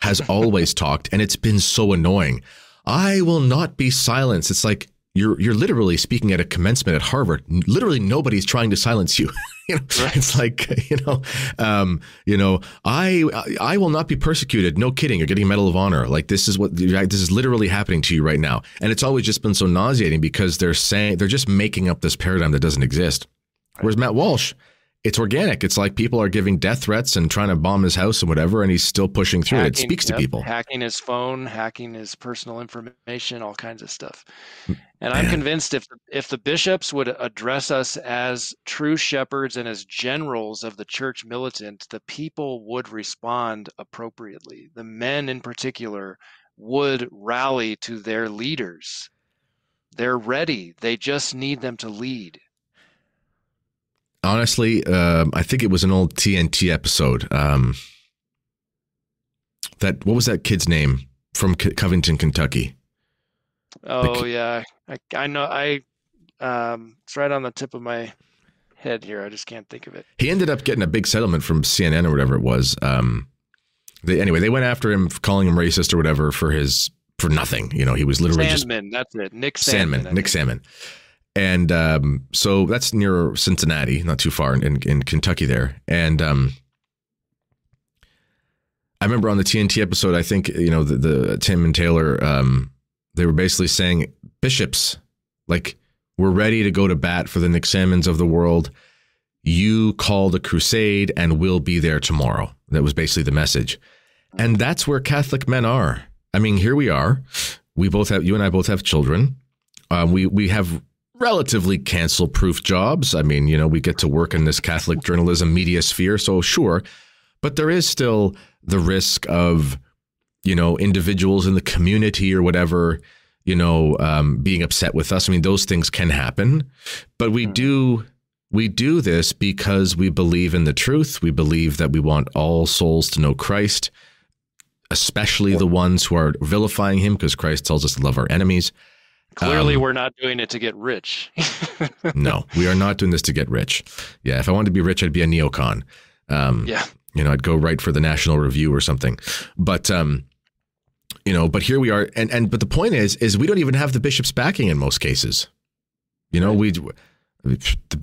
has always talked and it's been so annoying. I will not be silenced. It's like you're you're literally speaking at a commencement at Harvard. Literally nobody's trying to silence you. you know, right. It's like you know, um, you know, I I will not be persecuted. No kidding. You're getting a Medal of Honor. Like this is what this is literally happening to you right now. And it's always just been so nauseating because they're saying they're just making up this paradigm that doesn't exist. Whereas Matt Walsh it's organic. It's like people are giving death threats and trying to bomb his house and whatever, and he's still pushing through hacking, it. speaks yep, to people. Hacking his phone, hacking his personal information, all kinds of stuff. And Man. I'm convinced if if the bishops would address us as true shepherds and as generals of the church militant, the people would respond appropriately. The men in particular would rally to their leaders. They're ready. They just need them to lead honestly, um, I think it was an old TNT episode. Um, that what was that kid's name from C- Covington, Kentucky? Oh yeah, I, I know. I um, it's right on the tip of my head here. I just can't think of it. He ended up getting a big settlement from CNN or whatever it was. Um, they, anyway, they went after him, calling him racist or whatever for his for nothing. You know, he was literally Sandmann, just that's it. Nick Sandmann. Sandmann Nick Sandmann. And um, so that's near Cincinnati, not too far in, in Kentucky there. And um, I remember on the TNT episode, I think you know the, the Tim and Taylor, um, they were basically saying bishops, like we're ready to go to bat for the Nick Sandmanns of the world. You called a crusade, and we'll be there tomorrow. That was basically the message, and that's where Catholic men are. I mean, here we are. We both have you and I both have children. Um, we we have relatively cancel proof jobs. I mean, you know, we get to work in this Catholic journalism media sphere, so sure, but there is still the risk of you know individuals in the community or whatever you know um, being upset with us. I mean those things can happen. But we do we do this because we believe in the truth. We believe that we want all souls to know christ especially the ones who are vilifying him because christ tells us to love our enemies Clearly, um, we're not doing it to get rich. no, we are not doing this to get rich. Yeah, if I wanted to be rich, I'd be a neocon. Um, yeah you know, I'd go write for the National Review or something. But um, you know, but here we are, and and but the point is, is we don't even have the bishop's backing in most cases. You know, we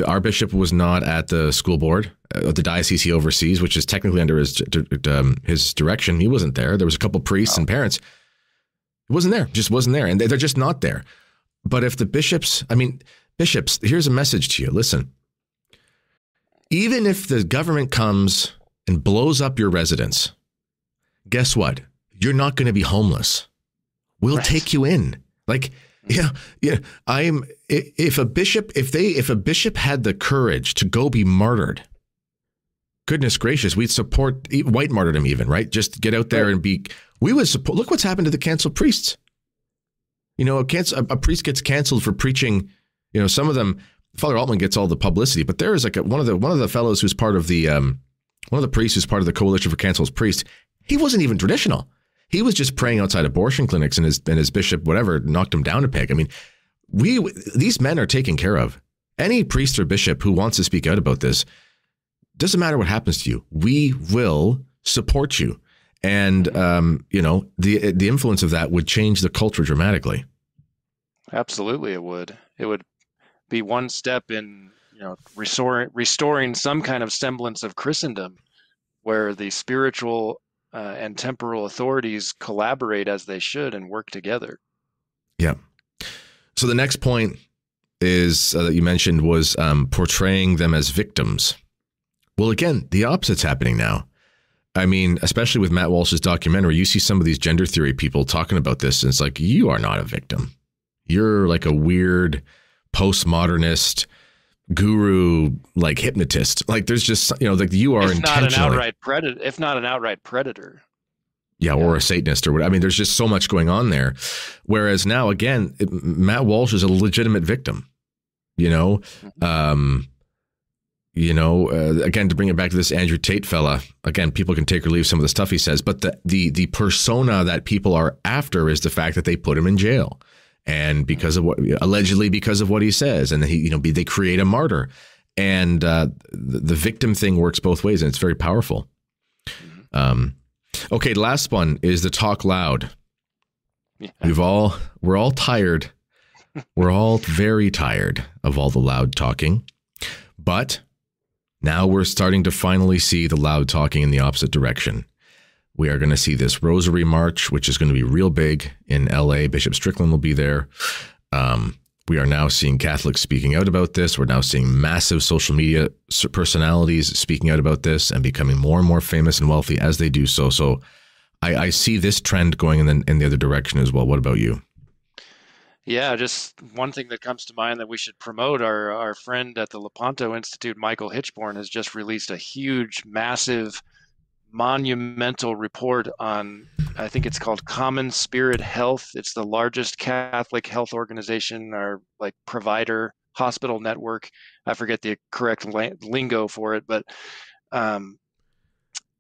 our bishop was not at the school board uh, the diocese he oversees, which is technically under his um, his direction. He wasn't there. There was a couple priests oh. and parents. He wasn't there. Just wasn't there, and they're just not there. But if the bishops, I mean, bishops, here's a message to you. Listen, even if the government comes and blows up your residence, guess what? You're not going to be homeless. We'll right. take you in. Like, mm-hmm. yeah, yeah. I'm. If a bishop, if they, if a bishop had the courage to go be martyred, goodness gracious, we'd support white martyrdom even, right? Just get out there and be. We would support. Look what's happened to the canceled priests. You know, a, a, a priest gets canceled for preaching. You know, some of them. Father Altman gets all the publicity, but there is like a, one of the one of the fellows who's part of the um, one of the priests who's part of the Coalition for Cancelled Priests, he wasn't even traditional. He was just praying outside abortion clinics, and his and his bishop, whatever, knocked him down a peg. I mean, we these men are taken care of. Any priest or bishop who wants to speak out about this, doesn't matter what happens to you, we will support you. And um, you know, the the influence of that would change the culture dramatically. Absolutely, it would. It would be one step in you know restoring restoring some kind of semblance of Christendom, where the spiritual uh, and temporal authorities collaborate as they should and work together. Yeah. So the next point is uh, that you mentioned was um, portraying them as victims. Well, again, the opposite's happening now. I mean, especially with Matt Walsh's documentary, you see some of these gender theory people talking about this, and it's like you are not a victim. You're like a weird postmodernist guru like hypnotist. Like there's just you know like you are if intentionally not an outright predator, if not an outright predator. Yeah, yeah, or a Satanist or what. I mean, there's just so much going on there. Whereas now, again, it, Matt Walsh is a legitimate victim. You know, mm-hmm. um, you know, uh, again to bring it back to this Andrew Tate fella. Again, people can take or leave some of the stuff he says, but the the the persona that people are after is the fact that they put him in jail and because of what allegedly because of what he says, and he you know they create a martyr, and uh, the, the, victim thing works both ways, and it's very powerful. Um, okay, last one is the talk loud. Yeah. We've all we're all tired. we're all very tired of all the loud talking, but now we're starting to finally see the loud talking in the opposite direction. We are going to see this Rosary March, which is going to be real big in LA. Bishop Strickland will be there. Um, we are now seeing Catholics speaking out about this. We're now seeing massive social media personalities speaking out about this and becoming more and more famous and wealthy as they do so. So I, I see this trend going in the, in the other direction as well. What about you? Yeah, just one thing that comes to mind that we should promote. Our our friend at the Lepanto Institute, Michael Hichborn, has just released a huge, massive monumental report on I think it's called Common Spirit Health. It's the largest Catholic health organization or like provider hospital network. I forget the correct lingo for it, but um,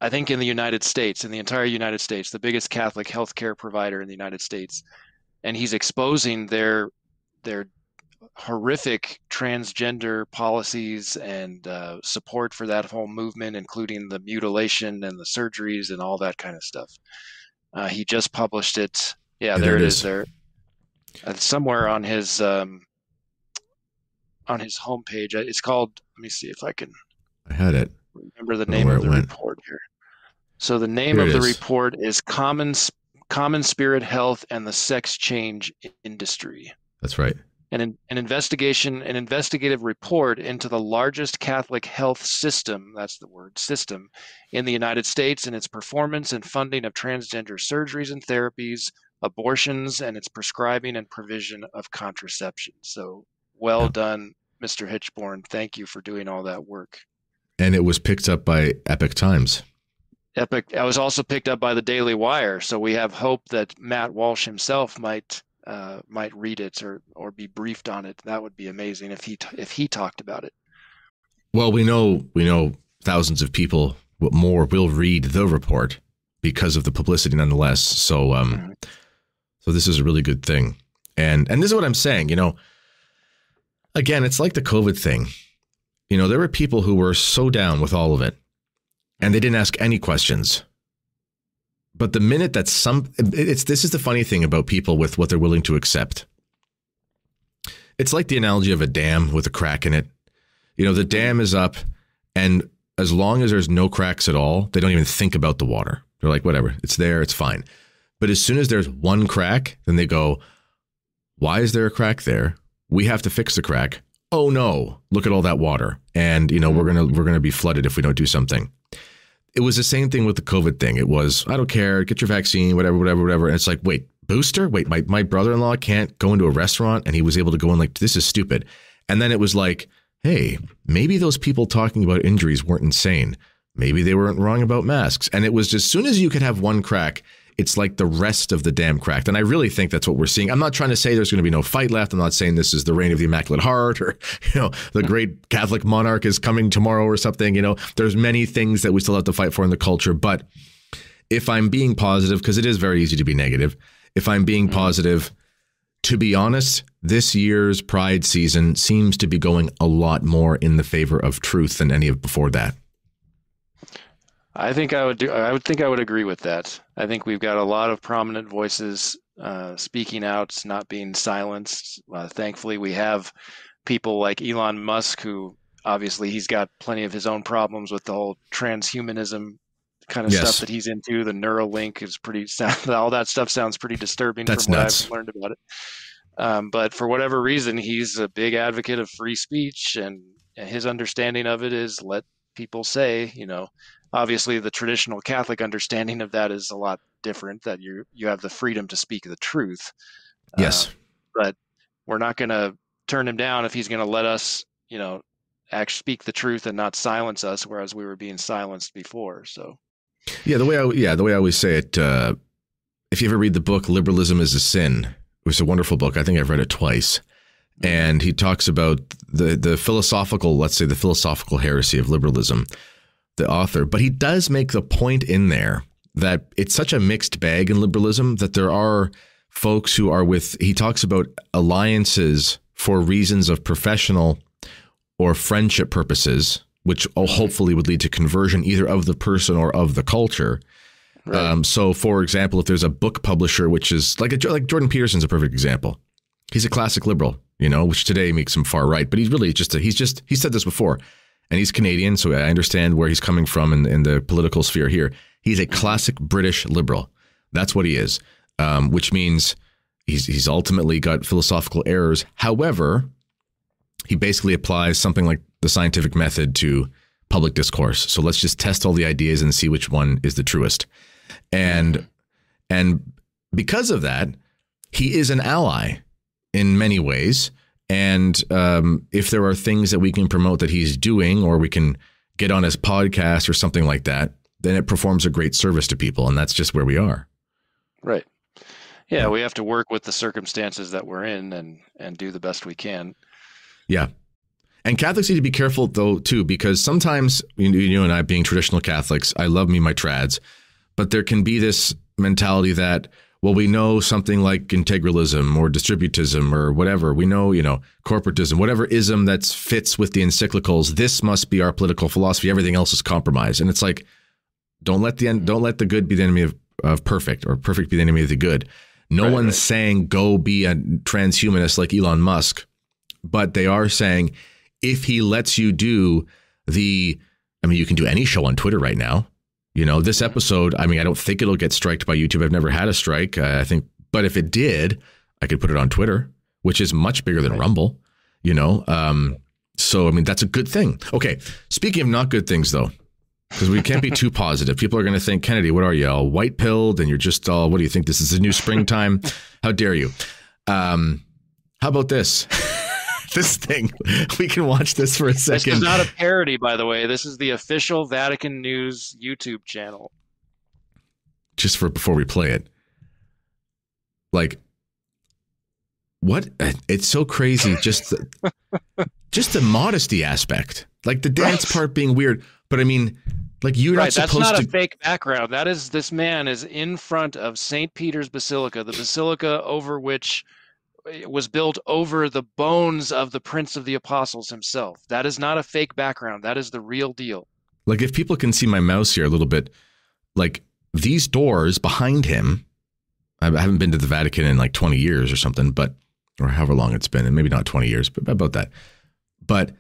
I think in the United States, in the entire United States, the biggest Catholic healthcare provider in the United States, and he's exposing their their horrific transgender policies and uh, support for that whole movement, including the mutilation and the surgeries and all that kind of stuff. Uh, he just published it. Yeah, there, there it is. is. There, uh, somewhere on his um, on his homepage. Uh, it's called. Let me see if I can. I had it. Remember the name of the report here. So the name Here of the is. report is Common Common Spirit Health and the Sex Change Industry. That's right. An, an investigation, an investigative report into the largest Catholic health system, that's the word, system, in the United States and its performance and funding of transgender surgeries and therapies, abortions, and its prescribing and provision of contraception. So well done, Mr. Hichborn. Thank you for doing all that work. And it was picked up by Epoch Times. Epoch. I was also picked up by the Daily Wire, so we have hope that Matt Walsh himself might uh, might read it or or be briefed on it. That would be amazing if he t- if he talked about it. Well, we know we know thousands of people more will read the report because of the publicity, nonetheless. So, um, so this is a really good thing. And and this is what I'm saying. You know, again, it's like the COVID thing. You know, there were people who were so down with all of it, and they didn't ask any questions. But the minute that some, it's this is the funny thing about people with what they're willing to accept. It's like the analogy of a dam with a crack in it. You know, the dam is up, and as long as there's no cracks at all, they don't even think about the water. They're like, whatever, it's there, it's fine. But as soon as there's one crack, then they go, why is there a crack there? We have to fix the crack. Oh no, look at all that water. And you know, we're going to we're going to be flooded if we don't do something. It was the same thing with the COVID thing. It was, I don't care, get your vaccine, whatever, whatever, whatever. And it's like, wait, booster? Wait, my, my brother-in-law can't go into a restaurant and he was able to go in like, this is stupid. And then it was like, hey, maybe those people talking about injuries weren't insane. Maybe they weren't wrong about masks. And it was just as soon as you could have one crack, it's like the rest of the dam cracked. And I really think that's what we're seeing. I'm not trying to say there's going to be no fight left. I'm not saying this is the reign of the Immaculate Heart or, you know, the hmm. great Catholic monarch is coming tomorrow or something. You know, there's many things that we still have to fight for in the culture. But if I'm being positive, because it is very easy to be negative, if I'm being hmm. positive, to be honest, this year's Pride season seems to be going a lot more in the favor of truth than any of before that. I think I would do. I would think I would agree with that. I think we've got a lot of prominent voices uh, speaking out, not being silenced. Uh, thankfully, we have people like Elon Musk, who obviously he's got plenty of his own problems with the whole transhumanism kind of Yes. stuff that he's into. The Neuralink is pretty. All that stuff sounds pretty disturbing That's from what nuts. I've learned about it. Um, but for whatever reason, he's a big advocate of free speech, and his understanding of it is let people say, you know, obviously the traditional Catholic understanding of that is a lot different. That you you have the freedom to speak the truth. Yes. Uh, but we're not going to turn him down if he's going to let us, you know, act speak the truth and not silence us, whereas we were being silenced before. So Yeah, the way I yeah the way I always say it. Uh, if you ever read the book "Liberalism Is a Sin," it was a wonderful book. I think I've read it twice, and he talks about the the philosophical, let's say, the philosophical heresy of liberalism. The author, but he does make the point in there that it's such a mixed bag in liberalism that there are folks who are with. He talks about alliances for reasons of professional or friendship purposes, which hopefully would lead to conversion either of the person or of the culture. Um, so, for example, if there's a book publisher, which is like a, like Jordan Peterson's a perfect example. He's a classic liberal, you know, which today makes him far right, but he's really just a, he's just he said this before, and he's Canadian, so I understand where he's coming from in, in the political sphere here. He's a classic British liberal. That's what he is, um, which means he's he's ultimately got philosophical errors. However, he basically applies something like the scientific method to public discourse. So let's just test all the ideas and see which one is the truest. And and because of that, he is an ally in many ways. And um, if there are things that we can promote that he's doing, or we can get on his podcast or something like that, then it performs a great service to people. And that's just where we are. right, yeah, we have to work with the circumstances that we're in and and do the best we can. Yeah. And Catholics need to be careful though too, because sometimes you you and I being traditional Catholics, I love me my trads, but there can be this mentality that well, we know something like integralism or distributism or whatever. We know, you know, corporatism, whatever ism that fits with the encyclicals. This must be our political philosophy. Everything else is compromise. And it's like, don't let the en- don't let the good be the enemy of, of perfect, or perfect be the enemy of the good. No Right, one's right. saying go be a transhumanist like Elon Musk, but they are saying if he lets you do the, I mean, you can do any show on Twitter right now. You know, this episode, I mean, I don't think it'll get striked by YouTube. I've never had a strike. Uh, I think, but if it did, I could put it on Twitter, which is much bigger than Rumble, you know? Um, so, I mean, that's a good thing. Okay. Speaking of not good things, though, because we can't be too positive. People are going to think, Kennedy, what are you, all white pilled? And you're just all, what do you think? This is a new springtime? How dare you? Um, how about this? This thing. We can watch this for a second. This is not a parody, by the way. This is the official Vatican News YouTube channel. Just for before we play it. Like what it's so crazy just the, just the modesty aspect. Like the dance Right. part being weird, but I mean like you're right, not that's not to a fake background. That is this man is in front of St. Peter's Basilica, the basilica over which was built over the bones of the Prince of the Apostles himself. That is not a fake background. That is the real deal. like if people can see my mouse here a little bit, like these doors behind him. I I haven't been to the Vatican in like 20 years or something, but or however long it's been, and maybe not 20 years, but about that. But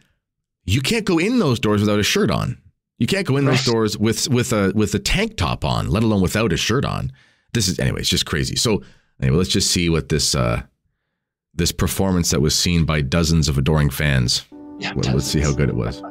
you can't go in those doors without a shirt on. You can't go in those doors with with a with a tank top on, let alone without a shirt on. This is anyway, it's just crazy. So anyway, let's just see what this uh this performance that was seen by dozens of adoring fans. Yeah, Well, let's see how good it was.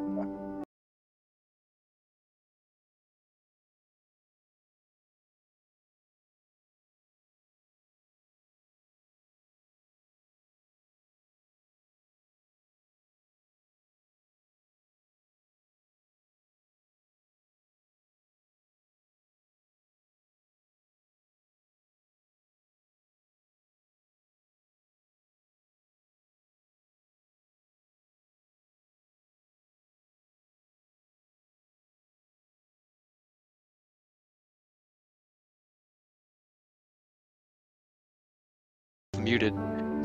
Muted.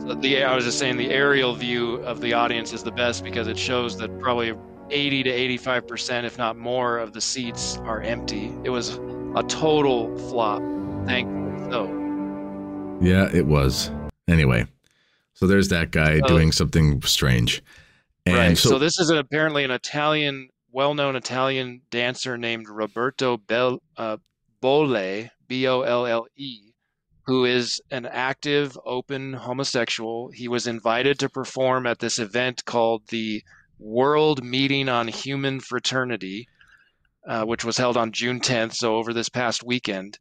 So the I was just saying the aerial view of the audience is the best because it shows that probably 80 to 85 percent, if not more, of the seats are empty. It was a total flop. Thankfully, so Yeah, it was. Anyway, so there's that guy So- doing something strange. And right. so, So, this is an, apparently an Italian, well-known Italian dancer named Roberto Bel, uh, Bolle, B-O-L-L-E, who is an active, open homosexual. He was invited to perform at this event called the World Meeting on Human Fraternity, uh, which was held on June 10th, so over this past weekend.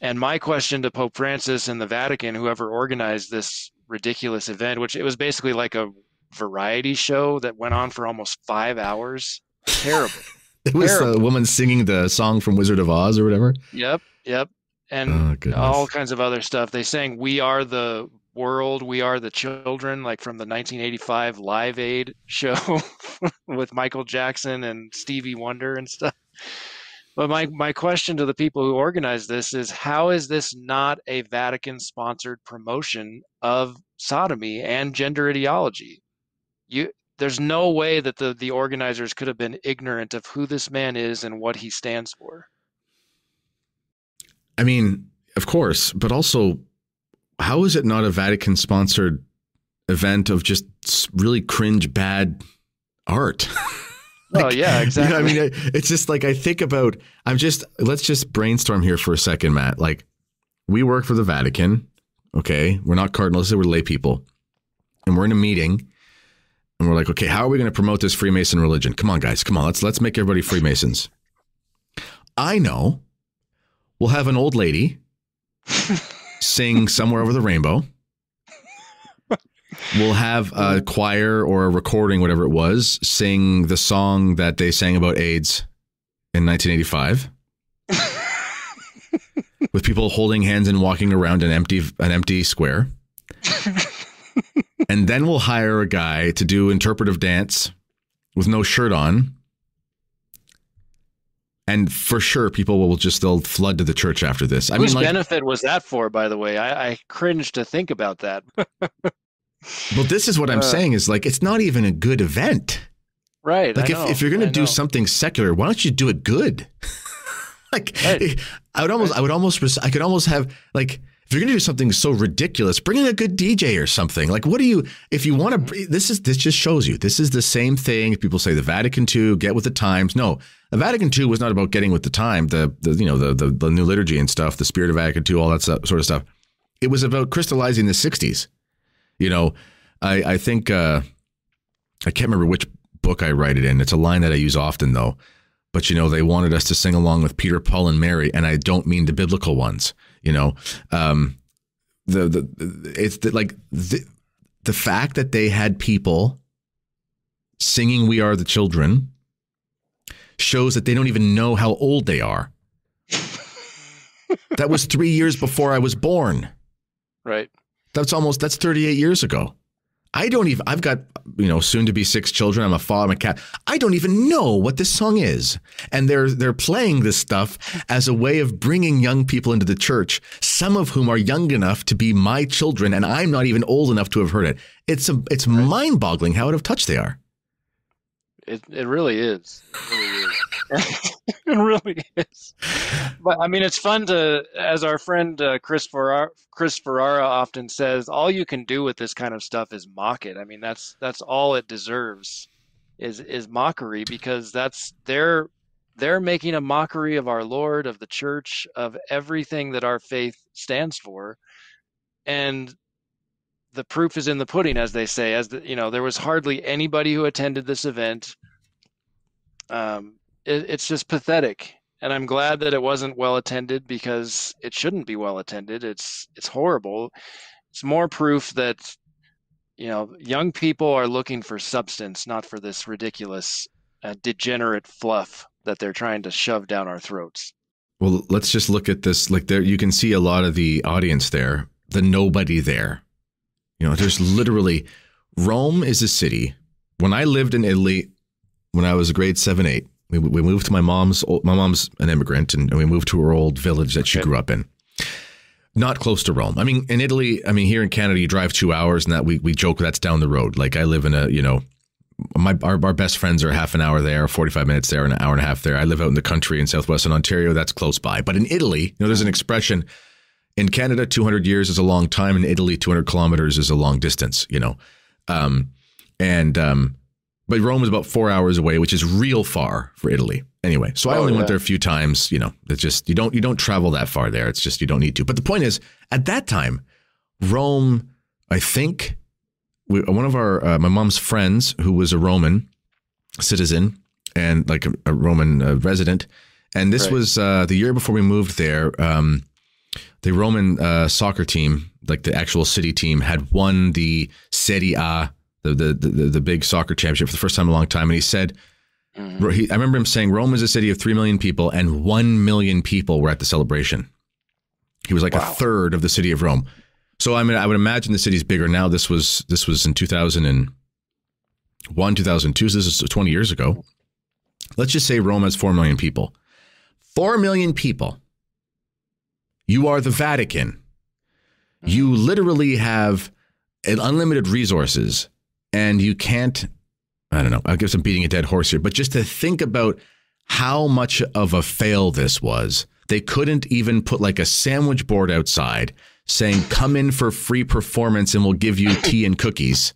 And my question to Pope Francis and the Vatican, whoever organized this ridiculous event, which it was basically like a variety show that went on for almost five hours. Terrible. it was terrible. a woman singing the song from Wizard of Oz or whatever. yep, yep. And Oh, all kinds of other stuff. They sang "We Are the World, We Are the Children," like from the 1985 Live Aid show with Michael Jackson and Stevie Wonder and stuff. But my my question to the people who organized this is: How is this not a Vatican-sponsored promotion of sodomy and gender ideology? You, there's no way that the the organizers could have been ignorant of who this man is and what he stands for. I mean, of course, but also, how is it not a Vatican sponsored event of just really cringe bad art? oh yeah, You exactly. know, I mean, it's just like I think about. I'm just let's just brainstorm here for a second, Matt. Like, we work for the Vatican. Okay, we're not cardinals; we're lay people, and we're in a meeting, and we're like, okay, how are we going to promote this Freemason religion? Come on, guys, come on, let's let's make everybody Freemasons. I know. We'll have an old lady sing somewhere over the rainbow. We'll have a choir or a recording, whatever it was, sing the song that they sang about AIDS in 1985, with people holding hands and walking around an empty an empty square. and then we'll hire a guy to do interpretive dance with no shirt on. And for sure, people will just they'll flood to the church after this. I Whose mean, like, benefit was that for, by the way? I, I cringe to think about that. But this is what I'm Uh, saying is like it's not even a good event. right. Like I if, know, if you're gonna I do know. something secular, why don't you do it good? like Right. I would almost I would almost I could almost have like if you're going to do something so ridiculous, bring in a good DJ or something. Like, what do you, if you want to, this is, this just shows you, this is the same thing. People say the Vatican II, get with the times. No, the Vatican II was not about getting with the time, the, the you know, the, the, the new liturgy and stuff, the spirit of Vatican II, all that sort of stuff. It was about crystallizing the 60s. You know, I, I think, uh, I can't remember which book I write it in. It's a line that I use often though. But you know, they wanted us to sing along with Peter, Paul, and Mary, and I don't mean the biblical ones. You know, um, the the it's the, like the the fact that they had people singing "We Are the Children" shows that they don't even know how old they are. that was three years before I was born. Right. That's almost that's 38 years ago. I don't even, I've got, you know, soon to be six children. I'm a father, I'm a cat. I don't even know what this song is. And they're, they're playing this stuff as a way of bringing young people into the church, some of whom are young enough to be my children. And I'm not even old enough to have heard it. It's, a, it's right. mind boggling how out of touch they are. It, it really is. It really is. it really is. But I mean, it's fun to, as our friend uh, Chris Ferrara, Chris Ferrara often says, all you can do with this kind of stuff is mock it. I mean, that's that's all it deserves, is is mockery because that's they're they're making a mockery of our Lord, of the church, of everything that our faith stands for, and the proof is in the pudding, as they say. As the, you know, there was hardly anybody who attended this event. Um, it, it's just pathetic. And i'm glad that it wasn't well attended because it shouldn't be well attended. It's it's horrible. It's more proof that you know young people are looking for substance not for this ridiculous uh, degenerate fluff that they're trying to shove down our throats. Well let's just look at this like there you can see a lot of the audience there the nobody there. You know there's literally rome is a city. When i lived in italy when i was a grade 7 8 we, we moved to my mom's. Old, My mom's an immigrant, and, and we moved to her old village that she grew up in. Not close to Rome. I mean, in Italy, I mean, here in Canada, you drive two hours, and that we we joke that's down the road. Like I live in a, you know, my our, our best friends are half an hour there, forty five minutes there, and an hour and a half there. I live out in the country in southwestern Ontario. That's close by. But in Italy, you know, there's an expression. In Canada, 200 years is a long time. In Italy, 200 kilometers is a long distance. You know, um, and um, but Rome is about four hours away, which is real far for Italy. Anyway, so I oh, only yeah. went there a few times. You know, it's just you don't you don't travel that far there. It's just you don't need to. But the point is, at that time, Rome, I think, we, one of our uh, my mom's friends who was a Roman citizen and like a, a Roman uh, resident, and this right. was uh, the year before we moved there. Um, the Roman uh, soccer team, like the actual city team, had won the Serie A the, the the the big soccer championship for the first time in a long time, and he said, mm-hmm. he, I remember him saying Rome is a city of three million people, and one million people were at the celebration. He was like wow. a third of the city of Rome. So I mean, I would imagine the city's bigger now. This was this was in two thousand and one, two thousand two. So this is twenty years ago. Let's just say Rome has four million people. Four million people. You are the Vatican. You mm-hmm. literally have unlimited resources and you can't I don't know, I guess I'm beating a dead horse here, but just to think about how much of a fail this was. They couldn't even put like a sandwich board outside saying, come in for free performance and we'll give you tea and cookies.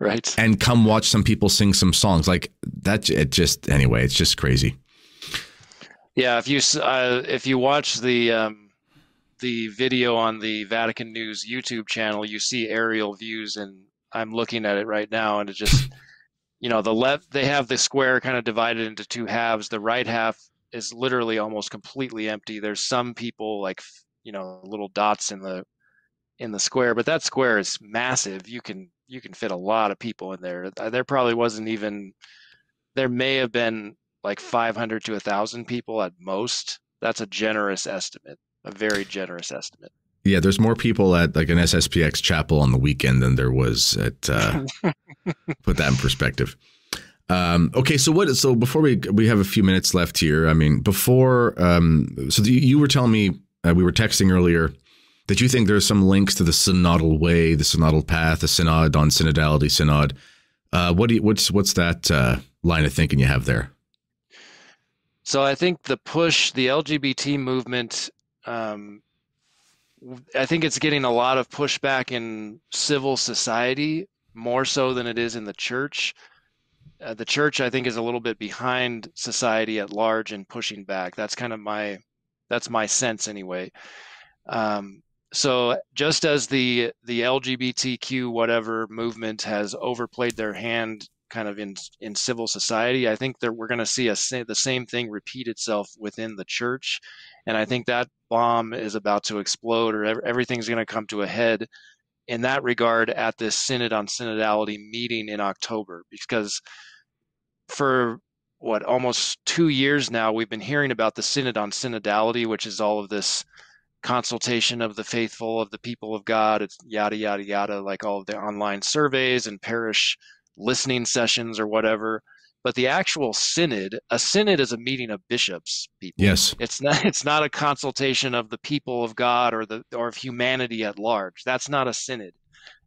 Right. And come watch some people sing some songs. Like that, it just, anyway, it's just crazy. Yeah. If you, uh, if you watch the, um, the video on the Vatican News YouTube channel, you see aerial views and I'm looking at it right now, and it just, you know, the left they have the square kind of divided into two halves. The right half is literally almost completely empty. There's some people like, you know, little dots in the in the square, but that square is massive. You can you can fit a lot of people in there. Uh, there probably wasn't even there may have been like 500 to 1000 people at most. That's a generous estimate, a very generous estimate. Yeah, there's more people at like an SSPX chapel on the weekend than there was at. Uh, put that in perspective. Um, okay, so what? So before we we have a few minutes left here. I mean, before um, so the, you were telling me uh, we were texting earlier that you think there's some links to the synodal way, the synodal path, the synod on synodality, synod. Uh, what do you, what's what's that uh, line of thinking you have there? So I think the push, the LGBT movement um, I think it's getting a lot of pushback in civil society more so than it is in the church. Uh, the church, I think, is a little bit behind society at large in pushing back. That's kind of my that's my sense anyway. Um, so just as the the LGBTQ whatever movement has overplayed their hand kind of in in civil society, I think that we're going to see a the same thing repeat itself within the church, and I think that bomb is about to explode or everything's going to come to a head in that regard at this synod on synodality meeting in October. Because for what almost 2 years now we've been hearing about the synod on synodality which is all of this consultation of the faithful of the people of God it's yada yada yada like all of the online surveys and parish listening sessions or whatever but the actual synod a synod is a meeting of bishops people. Yes. It's not it's not a consultation of the people of god or the or of humanity at large. That's not a synod.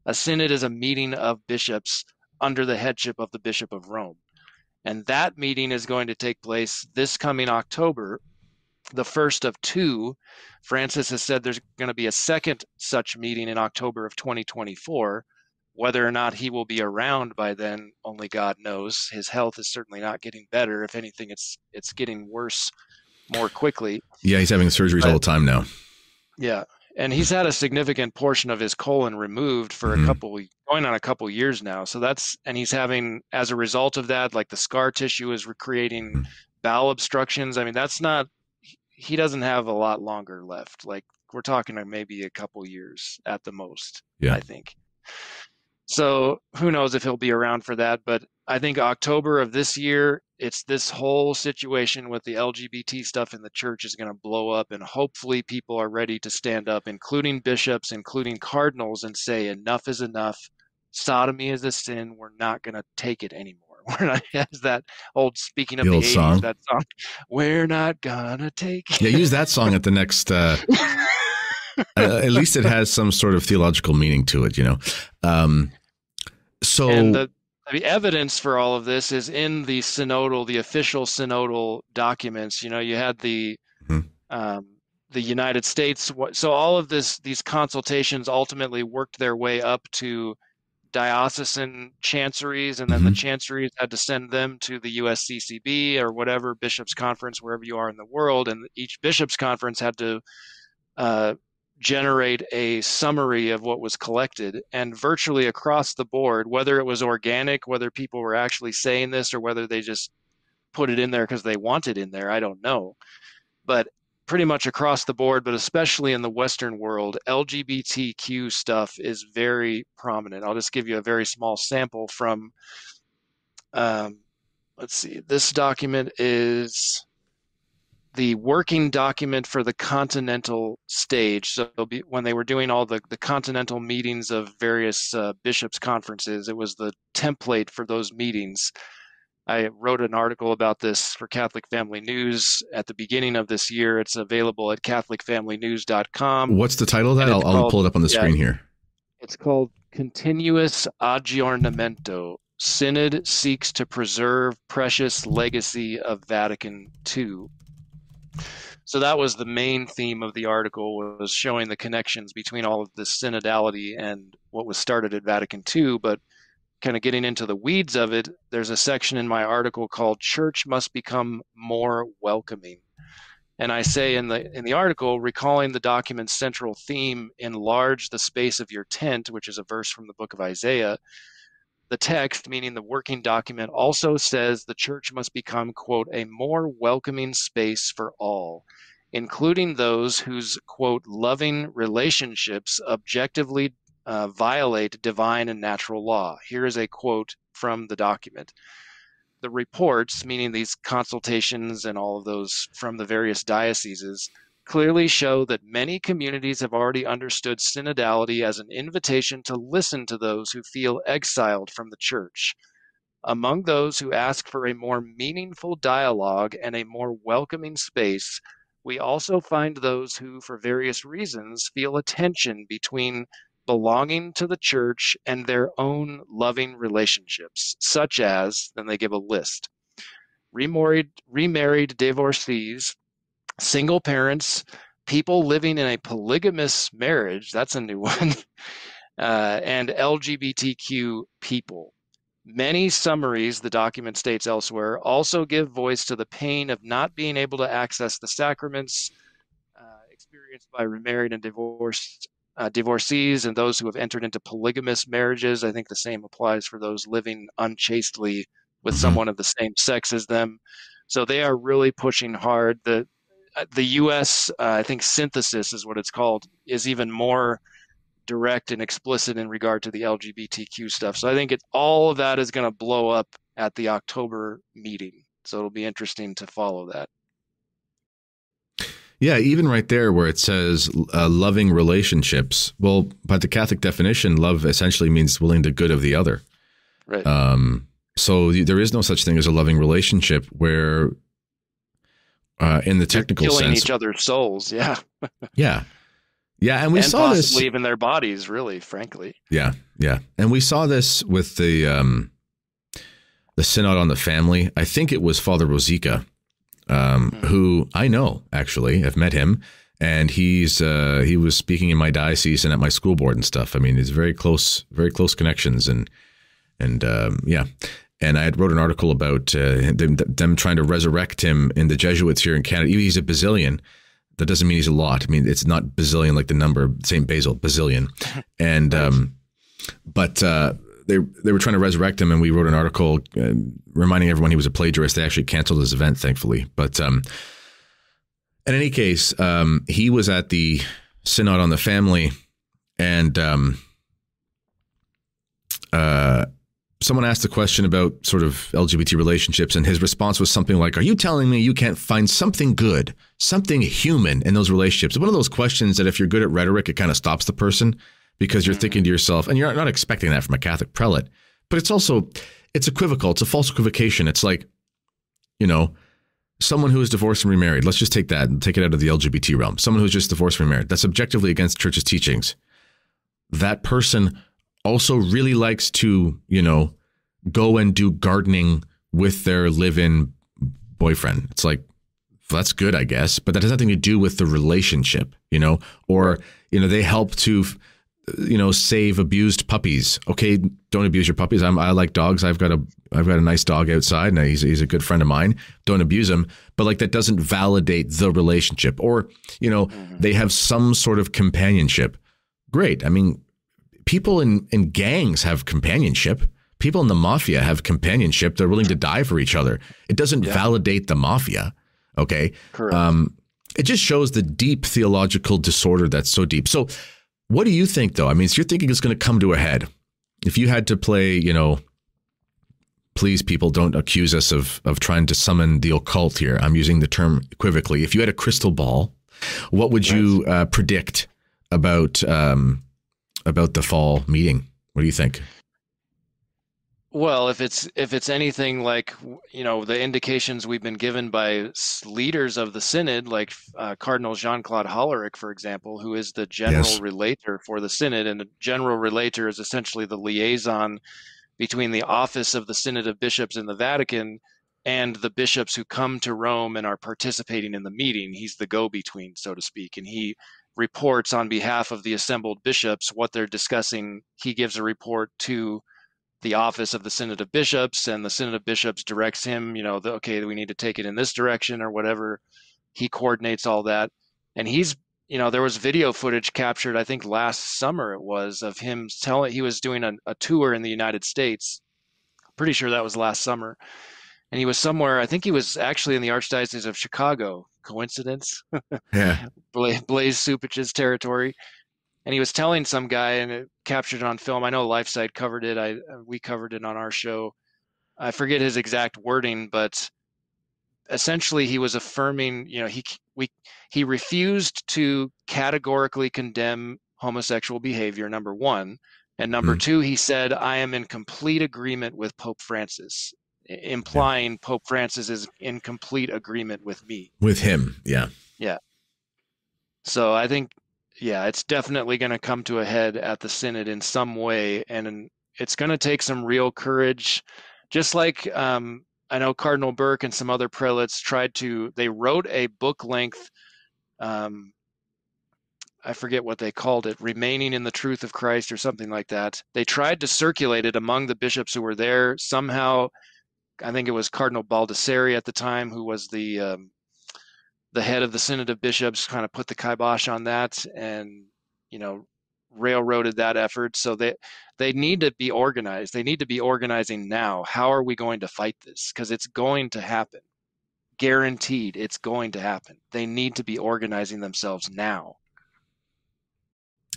A synod is a meeting of bishops under the headship of the bishop of rome. And that meeting is going to take place this coming october the first of two. Francis has said there's going to be a second such meeting in october of 2024 whether or not he will be around by then, only God knows. His health is certainly not getting better. If anything, it's it's getting worse more quickly. Yeah, he's having surgeries but, all the time now. Yeah, and he's had a significant portion of his colon removed for mm-hmm. a couple going on a couple years now. So that's and he's having as a result of that, like the scar tissue is recreating mm-hmm. bowel obstructions. I mean, that's not. He doesn't have a lot longer left. Like we're talking maybe a couple years at the most. Yeah, I think. So who knows if he'll be around for that? But I think October of this year, it's this whole situation with the LGBT stuff in the church is going to blow up, and hopefully people are ready to stand up, including bishops, including cardinals, and say enough is enough. Sodomy is a sin. We're not going to take it anymore. We're not as that old speaking of the, the 80s, song. that song. We're not gonna take. It. Yeah, use that song at the next. Uh... uh, at least it has some sort of theological meaning to it, you know. Um, so and the, the evidence for all of this is in the synodal, the official synodal documents. You know, you had the mm-hmm. um, the United States. So all of this, these consultations ultimately worked their way up to diocesan chanceries, and then mm-hmm. the chanceries had to send them to the USCCB or whatever bishops' conference, wherever you are in the world, and each bishops' conference had to uh, generate a summary of what was collected. And virtually across the board whether it was organic whether people were actually saying this or whether they just put it in there because they want it in there i don't know. But pretty much across the board but especially in the western world lgbtq stuff is very prominent. I'll just give you a very small sample from um, let's see this document is the working document for the continental stage. So be, when they were doing all the, the continental meetings of various uh, bishops' conferences, it was the template for those meetings. I wrote an article about this for Catholic Family News at the beginning of this year. It's available at CatholicFamilyNews.com. What's the title of that? I'll, called, I'll, pull it up on the yeah, screen here. It's called Continuous Aggiornamento. Synod seeks to preserve precious legacy of Vatican II. So that was the main theme of the article was showing the connections between all of this synodality and what was started at Vatican II. But kind of getting into the weeds of it, there's a section in my article called "Church Must Become More Welcoming." And I say in the in the article, recalling the document's central theme, enlarge the space of your tent, which is a verse from the book of Isaiah the text, meaning the working document, also says the church must become, quote, a more welcoming space for all, including those whose, quote, loving relationships objectively uh, violate divine and natural law. Here is a quote from the document. The reports, meaning these consultations and all of those from the various dioceses, clearly show that many communities have already understood synodality as an invitation to listen to those who feel exiled from the church. Among those who ask for a more meaningful dialogue and a more welcoming space, we also find those who, for various reasons, feel a tension between belonging to the church and their own loving relationships, such as, then they give a list remarried, remarried divorcees, single parents, people living in a polygamous marriage, that's a new one, uh, and LGBTQ people. Many summaries, the document states elsewhere, also give voice to the pain of not being able to access the sacraments uh, experienced by remarried and divorced uh, divorcees and those who have entered into polygamous marriages. I think the same applies for those living unchastely with mm-hmm. someone of the same sex as them. So they are really pushing hard. The the U.S. Uh, I think synthesis is what it's called is even more direct and explicit in regard to the LGBTQ stuff. So I think it, all of that is going to blow up at the October meeting. So it'll be interesting to follow that. Yeah, even right there where it says uh, loving relationships. Well, by the Catholic definition, love essentially means willing the good of the other. Right. Um, so there is no such thing as a loving relationship where, uh, in the technical killing sense, each other's souls. Yeah. yeah. Yeah, and we and saw this even their bodies, really, frankly. Yeah, yeah, and we saw this with the um, the synod on the family. I think it was Father Rosica, um, mm-hmm. who I know actually. I've met him, and he's uh, he was speaking in my diocese and at my school board and stuff. I mean, he's very close, very close connections, and and um, yeah. And I had wrote an article about uh, them, them trying to resurrect him in the Jesuits here in Canada. He's a Basilian, that doesn't mean he's a lot. I mean, it's not bazillion like the number Saint Basil, bazillion, and um, but uh, they they were trying to resurrect him, and we wrote an article uh, reminding everyone he was a plagiarist. They actually canceled his event, thankfully. But um, in any case, um, he was at the synod on the family, and um, uh, someone asked a question about sort of LGBT relationships, and his response was something like, Are you telling me you can't find something good, something human in those relationships? One of those questions that if you're good at rhetoric, it kind of stops the person because you're thinking to mm. yourself, and you're not expecting that from a Catholic prelate, but it's also it's equivocal. It's a false equivocation. It's like, you know, someone who is divorced and remarried. Let's just take that and take it out of the LGBT realm. Someone who's just divorced and remarried. That's objectively against church's teachings. That person also really likes to, you know, go and do gardening with their live-in boyfriend. It's like that's good, I guess, but that has nothing to do with the relationship, you know. Or you know, they help to, you know, save abused puppies. Okay, don't abuse your puppies. I'm, I like dogs. I've got a I've got a nice dog outside, and he's he's a good friend of mine. Don't abuse him, but like that doesn't validate the relationship. Or you know, mm-hmm. they have some sort of companionship. Great. I mean, people in, in gangs have companionship. People in the mafia have companionship. They're willing to die for each other. It doesn't yeah. validate the mafia. Okay. Correct. Um, it just shows the deep theological disorder that's so deep. So, what do you think, though? I mean, so you're thinking it's going to come to a head. If you had to play, you know, please, people, don't accuse us of of trying to summon the occult here. I'm using the term equivocally. If you had a crystal ball, what would you uh, predict about um, about the fall meeting. What do you think? Well, if it's if it's anything like you know the indications we've been given by leaders of the synod, like uh, Cardinal Jean Claude Hollerich, for example, who is the general yes. relator for the synod, and the general relator is essentially the liaison between the office of the Synod of Bishops in the Vatican and the bishops who come to Rome and are participating in the meeting. He's the go-between, so to speak, and he reports on behalf of the assembled bishops what they're discussing. He gives a report to the office of the Synod of Bishops, and the Synod of Bishops directs him, you know, the, okay, we need to take it in this direction or whatever. He coordinates all that. And he's, you know, there was video footage captured, I think last summer it was, of him telling he was doing a, a tour in the United States. Pretty sure that was last summer. And he was somewhere, I think he was actually in the Archdiocese of Chicago, coincidence? Yeah. Blaise, Blaise Cupich's territory. And he was telling some guy, and it captured it on film. I know LifeSite covered it. I we covered it on our show. I forget his exact wording, but essentially he was affirming. You know, he we he refused to categorically condemn homosexual behavior. Number one, and number mm. two, he said, "I am in complete agreement with Pope Francis." Implying yeah. Pope Francis is in complete agreement with me. With him, yeah. Yeah. So I think, yeah, it's definitely going to come to a head at the Synod in some way. And it's going to take some real courage. Just like um, I know Cardinal Burke and some other prelates tried to, they wrote a book length um, I forget what they called it, remaining in the truth of Christ or something like that. They tried to circulate it among the bishops who were there. Somehow, I think it was Cardinal Baldisseri at the time, who was the um, the head of the Synod of Bishops, kind of put the kibosh on that, and you know, railroaded that effort. So they they need to be organized. They need to be organizing now. How are we going to fight this? Because it's going to happen. Guaranteed, it's going to happen. They need to be organizing themselves now.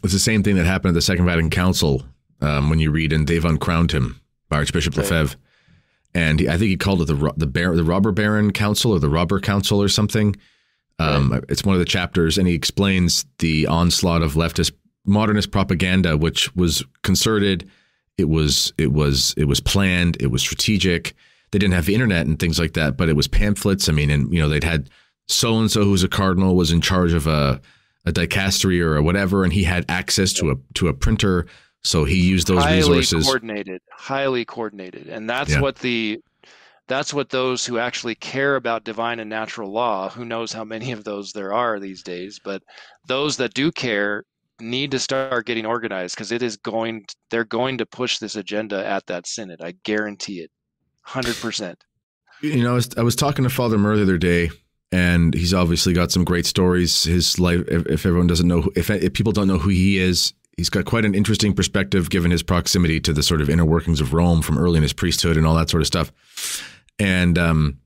It's the same thing that happened at the Second Vatican Council um, when you read and they've uncrowned him by Archbishop. Lefebvre, and he, I think he called it the the, bar, the Robber Baron Council or the Robber Council or something. Um, right. It's one of the chapters, and he explains the onslaught of leftist modernist propaganda, which was concerted. It was it was it was planned. It was strategic. They didn't have the internet and things like that, but it was pamphlets. I mean, and you know they'd had so and so who's a cardinal was in charge of a a dicastery or a whatever, and he had access to a to a printer, so he used those highly resources. Coordinated, highly coordinated, and that's yeah. what the that's what those who actually care about divine and natural law, who knows how many of those there are these days, but those that do care need to start getting organized because it is going they're going to push this agenda at that synod i guarantee it. 100% you know i was, I was talking to father Murr the other day and he's obviously got some great stories. His life if, if everyone doesn't know if, if people don't know who he is he's got quite an interesting perspective given his proximity to the sort of inner workings of rome from early in his priesthood and all that sort of stuff and um,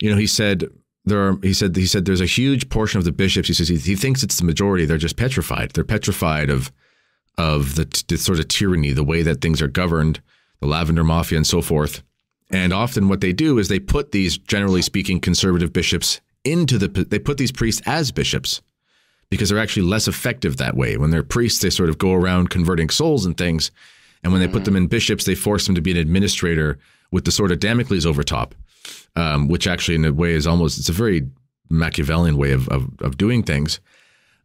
you know he said there are, he said he said there's a huge portion of the bishops. He says he, he thinks it's the majority. They're just petrified. They're petrified of of the, the, sort of tyranny, the way that things are governed, the lavender mafia, and so forth. And often, what they do is they put these, generally speaking, conservative bishops into the. They put these priests as bishops because they're actually less effective that way. When they're priests, they sort of go around converting souls and things, and when they put them in bishops, they force them to be an administrator with the sort of Damocles over top um, which actually in a way is almost it's a very Machiavellian way of of, of doing things.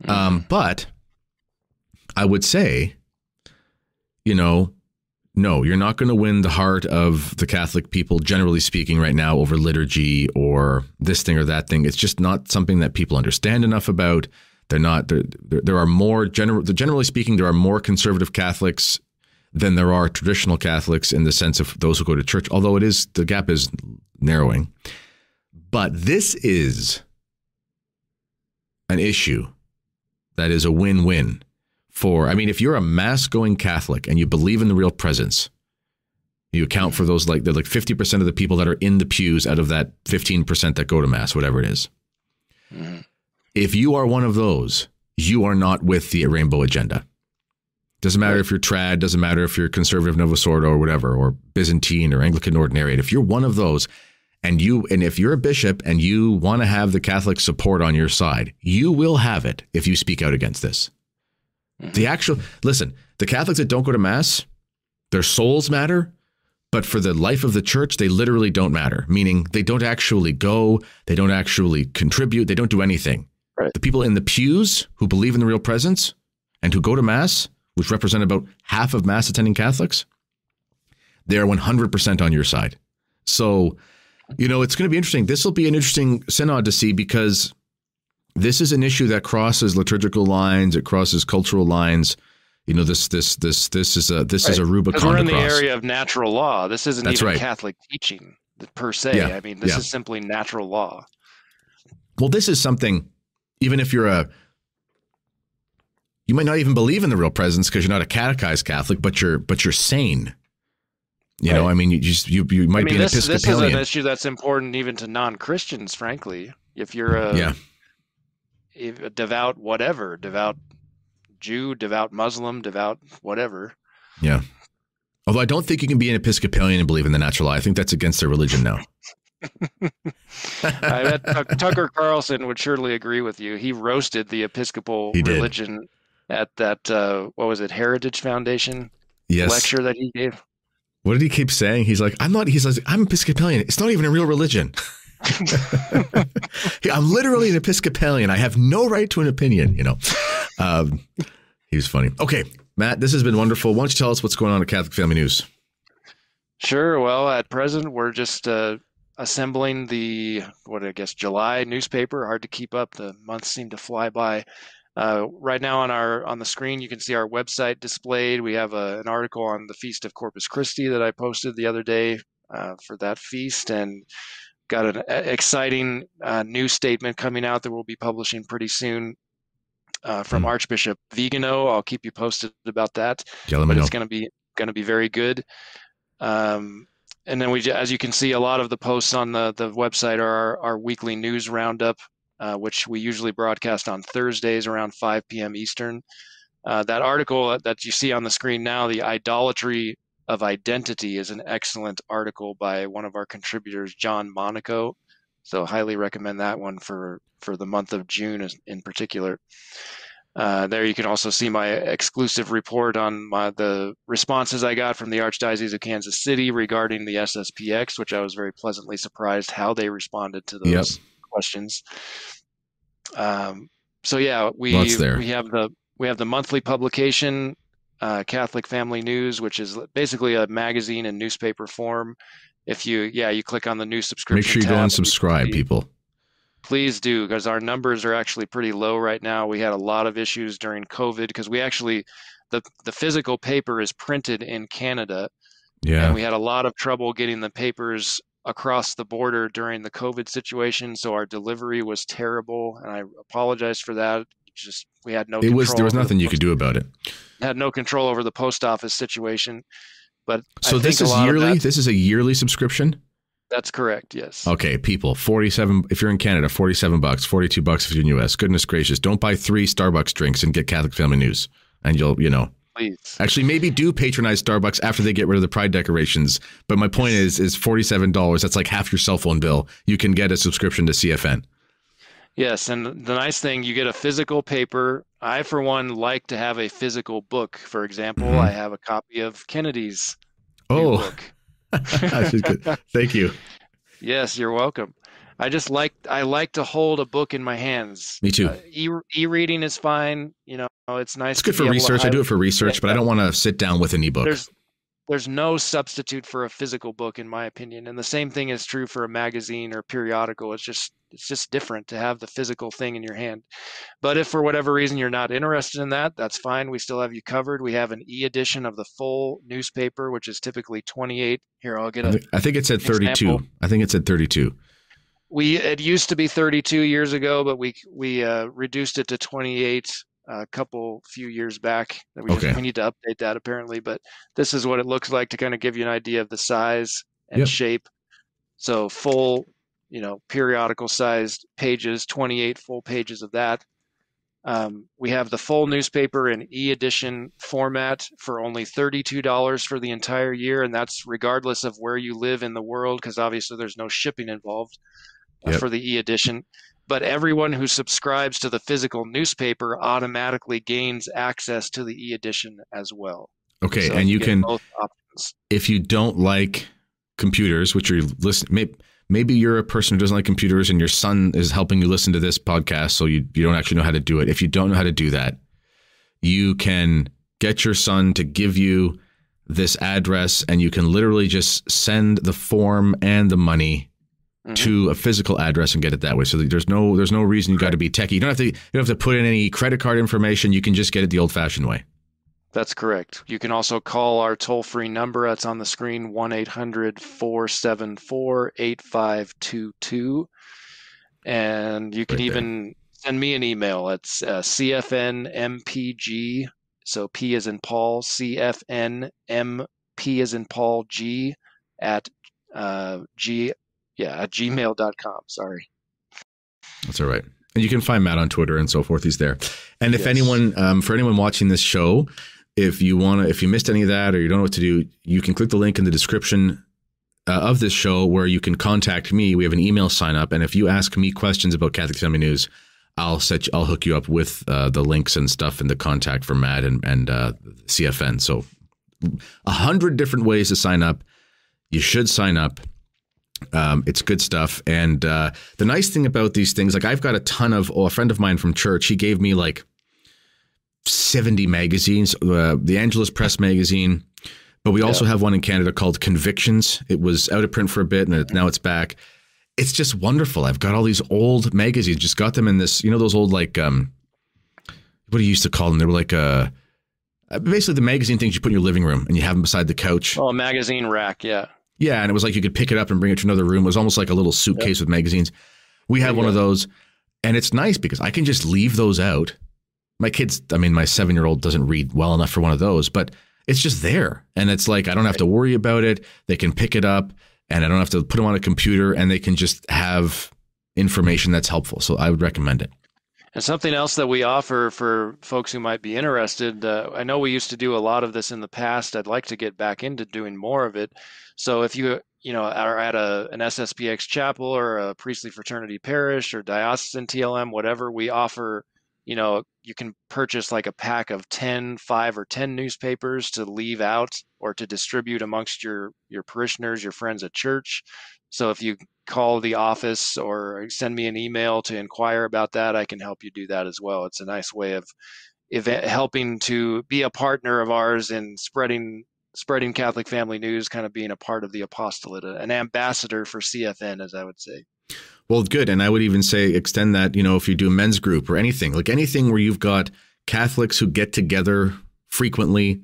Um, but I would say, you know, no, you're not going to win the heart of the Catholic people, generally speaking, right now over liturgy or this thing or that thing. It's just not something that people understand enough about. They're not. There, there are more general. Generally speaking, there are more conservative Catholics than there are traditional Catholics in the sense of those who go to church. Although it is the gap is narrowing. But this is an issue that is a win win for, I mean, if you're a mass going Catholic and you believe in the real presence, you account for those like, they're like 50% of the people that are in the pews out of that 15% that go to mass, whatever it is. Mm-hmm. If you are one of those, you are not with the rainbow agenda. Doesn't matter if you're trad, doesn't matter if you're conservative Novus Ordo or whatever, or Byzantine or Anglican Ordinariate. If you're one of those, and you and if you're a bishop and you want to have the Catholic support on your side, you will have it if you speak out against this. Mm-hmm. The actual listen, the Catholics that don't go to mass, their souls matter, but for the life of the church, they literally don't matter. Meaning they don't actually go, they don't actually contribute, they don't do anything. Right. The people in the pews who believe in the real presence and who go to mass, which represent about half of mass attending Catholics, they're 100% on your side. So you know, it's going to be interesting. This will be an interesting synod to see because this is an issue that crosses liturgical lines, it crosses cultural lines. You know, this this this this is a this right. is a Rubicon. We're in the area of natural law. This isn't That's even right. Catholic teaching per se. Yeah. I mean, this yeah. is simply natural law. Well, this is something. Even if you're a you might not even believe in the real presence because you're not a catechized Catholic, but you're but you're sane. You right. know, I mean, you just you you might I mean, be an this, Episcopalian. This is an issue that's important even to non Christians, frankly. If you're a yeah, a devout whatever, devout Jew, devout Muslim, devout whatever. Yeah. Although I don't think you can be an Episcopalian and believe in the natural law. I think that's against their religion now. I bet Tucker Carlson would surely agree with you. He roasted the Episcopal he religion at that uh, what was it, Heritage Foundation yes. lecture that he gave. What did he keep saying? He's like, I'm not, he's like, I'm Episcopalian. It's not even a real religion. I'm literally an Episcopalian. I have no right to an opinion, you know. Um, he was funny. Okay, Matt, this has been wonderful. Why don't you tell us what's going on at Catholic Family News? Sure. Well, at present, we're just uh, assembling the, what I guess, July newspaper. Hard to keep up. The months seem to fly by. Uh, right now on our on the screen, you can see our website displayed. We have a, an article on the Feast of Corpus Christi that I posted the other day uh, for that feast, and got an exciting uh, news statement coming out that we'll be publishing pretty soon uh, from mm. Archbishop Vigano. I'll keep you posted about that. But it's going to be going to be very good. Um, and then we, as you can see, a lot of the posts on the the website are our, our weekly news roundup uh, which we usually broadcast on Thursdays around 5 p.m. Eastern. Uh, that article that you see on the screen now, The Idolatry of Identity, is an excellent article by one of our contributors, John Monaco. So, highly recommend that one for, for the month of June in particular. Uh, there you can also see my exclusive report on my, the responses I got from the Archdiocese of Kansas City regarding the SSPX, which I was very pleasantly surprised how they responded to those. Yep questions. Um, so yeah, we we have the we have the monthly publication, uh, Catholic Family News, which is basically a magazine in newspaper form. If you yeah, you click on the new subscription. Make sure you go and subscribe, people. Please do, because our numbers are actually pretty low right now. We had a lot of issues during COVID because we actually the the physical paper is printed in Canada. Yeah. And we had a lot of trouble getting the papers across the border during the COVID situation, so our delivery was terrible, and I apologize for that. Just we had no. It was there was nothing the you could do about it. Had no control over the post office situation, but so this is yearly. This is a yearly subscription. That's correct. Yes. Okay, people, forty-seven. If you're in Canada, forty-seven bucks, forty-two bucks if you're in US. Goodness gracious! Don't buy three Starbucks drinks and get Catholic Family News, and you'll, you know, please. Actually, maybe do patronize Starbucks after they get rid of the pride decorations. But my point is, is forty seven dollars. That's like half your cell phone bill. You can get a subscription to CFN. Yes, and the nice thing, you get a physical paper. I, for one, like to have a physical book. For example, mm-hmm. I have a copy of Kennedy's oh. book. Thank you. Yes, you're welcome. I just like I like to hold a book in my hands. Me too. Uh, e e-reading is fine. You know, it's nice. It's good for research. I do it for research, but I don't want to sit down with an ebook. There's there's no substitute for a physical book, in my opinion, and the same thing is true for a magazine or periodical. It's just it's just different to have the physical thing in your hand. But if for whatever reason you're not interested in that, that's fine. We still have you covered. We have an e-edition of the full newspaper, which is typically 28. Here, I'll get a. I think it said 32. Example. I think it said 32 we it used to be 32 years ago, but we we uh, reduced it to 28 a couple few years back. We, okay. just, we need to update that apparently, but this is what it looks like to kind of give you an idea of the size and yep. shape. So full, you know, periodical sized pages, 28 full pages of that. Um, we have the full newspaper in e-edition format for only $32 for the entire year, and that's regardless of where you live in the world, because obviously there's no shipping involved yep. for the e-edition. But everyone who subscribes to the physical newspaper automatically gains access to the e-edition as well. Okay, so and you, you can if you don't like computers, which are listening, maybe, maybe you're a person who doesn't like computers, and your son is helping you listen to this podcast, so you you don't actually know how to do it. If you don't know how to do that, you can get your son to give you this address, and you can literally just send the form and the money Mm-hmm. to a physical address and get it that way. So there's no there's no reason you got to be techie. You don't have to you don't have to put in any credit card information. You can just get it the old fashioned way. That's correct. You can also call our toll free number that's on the screen 1 800 474 8522. And you can right even send me an email. It's uh, CFNMPG. So P is in Paul, CFNMP is in Paul G at uh, G yeah, at gmail.com. Sorry. That's all right. And you can find Matt on Twitter and so forth. He's there. And if yes. anyone, um, for anyone watching this show, if you want to, if you missed any of that or you don't know what to do, you can click the link in the description uh, of this show where you can contact me. We have an email sign up, and if you ask me questions about Catholic Family News, I'll set you, I'll hook you up with uh, the links and stuff and the contact for Matt and and uh, CFN. So a hundred different ways to sign up. You should sign up. Um, it's good stuff. And uh, the nice thing about these things, like I've got a ton of, oh, a friend of mine from church, he gave me like 70 magazines, uh, the Angelus Press magazine, but we also yeah. have one in Canada called Convictions. It was out of print for a bit and now it's back. It's just wonderful. I've got all these old magazines, just got them in this, you know, those old like, um, what do you used to call them? They were like uh, basically the magazine things you put in your living room and you have them beside the couch. Oh, a magazine rack, yeah. Yeah, and it was like you could pick it up and bring it to another room. It was almost like a little suitcase yep. with magazines. We have one of those, and it's nice because I can just leave those out. My kids, I mean, my seven year old doesn't read well enough for one of those, but it's just there. And it's like I don't have to worry about it. They can pick it up and I don't have to put them on a computer and they can just have information that's helpful. So I would recommend it. And something else that we offer for folks who might be interested, uh, I know we used to do a lot of this in the past. I'd like to get back into doing more of it. So if you you know are at a an SSPX chapel or a priestly fraternity parish or diocesan TLM, whatever, we offer you know you can purchase like a pack of 10 5 or 10 newspapers to leave out or to distribute amongst your your parishioners your friends at church so if you call the office or send me an email to inquire about that i can help you do that as well it's a nice way of event, helping to be a partner of ours in spreading spreading catholic family news kind of being a part of the apostolate an ambassador for cfn as i would say well, good. And I would even say extend that, you know, if you do men's group or anything, like anything where you've got Catholics who get together frequently,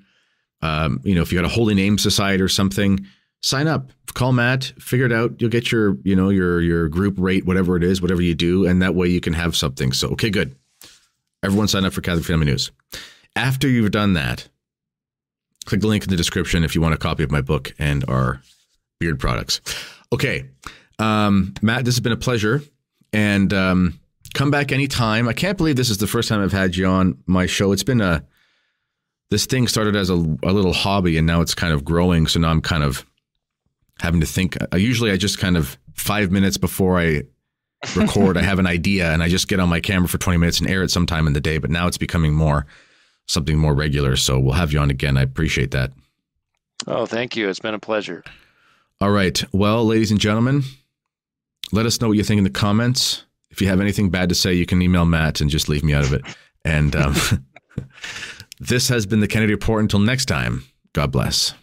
um, you know, if you got a holy name society or something, sign up, call Matt, figure it out. You'll get your, you know, your your group rate, whatever it is, whatever you do, and that way you can have something. So, okay, good. Everyone sign up for Catholic Family News. After you've done that, click the link in the description if you want a copy of my book and our beard products. Okay. Um, Matt, this has been a pleasure. And um, come back anytime. I can't believe this is the first time I've had you on my show. It's been a this thing started as a, a little hobby and now it's kind of growing. So now I'm kind of having to think. I, usually I just kind of five minutes before I record, I have an idea and I just get on my camera for 20 minutes and air it sometime in the day. But now it's becoming more something more regular. So we'll have you on again. I appreciate that. Oh, thank you. It's been a pleasure. All right. Well, ladies and gentlemen, let us know what you think in the comments. If you have anything bad to say, you can email Matt and just leave me out of it. And um, this has been the Kennedy Report. Until next time, God bless.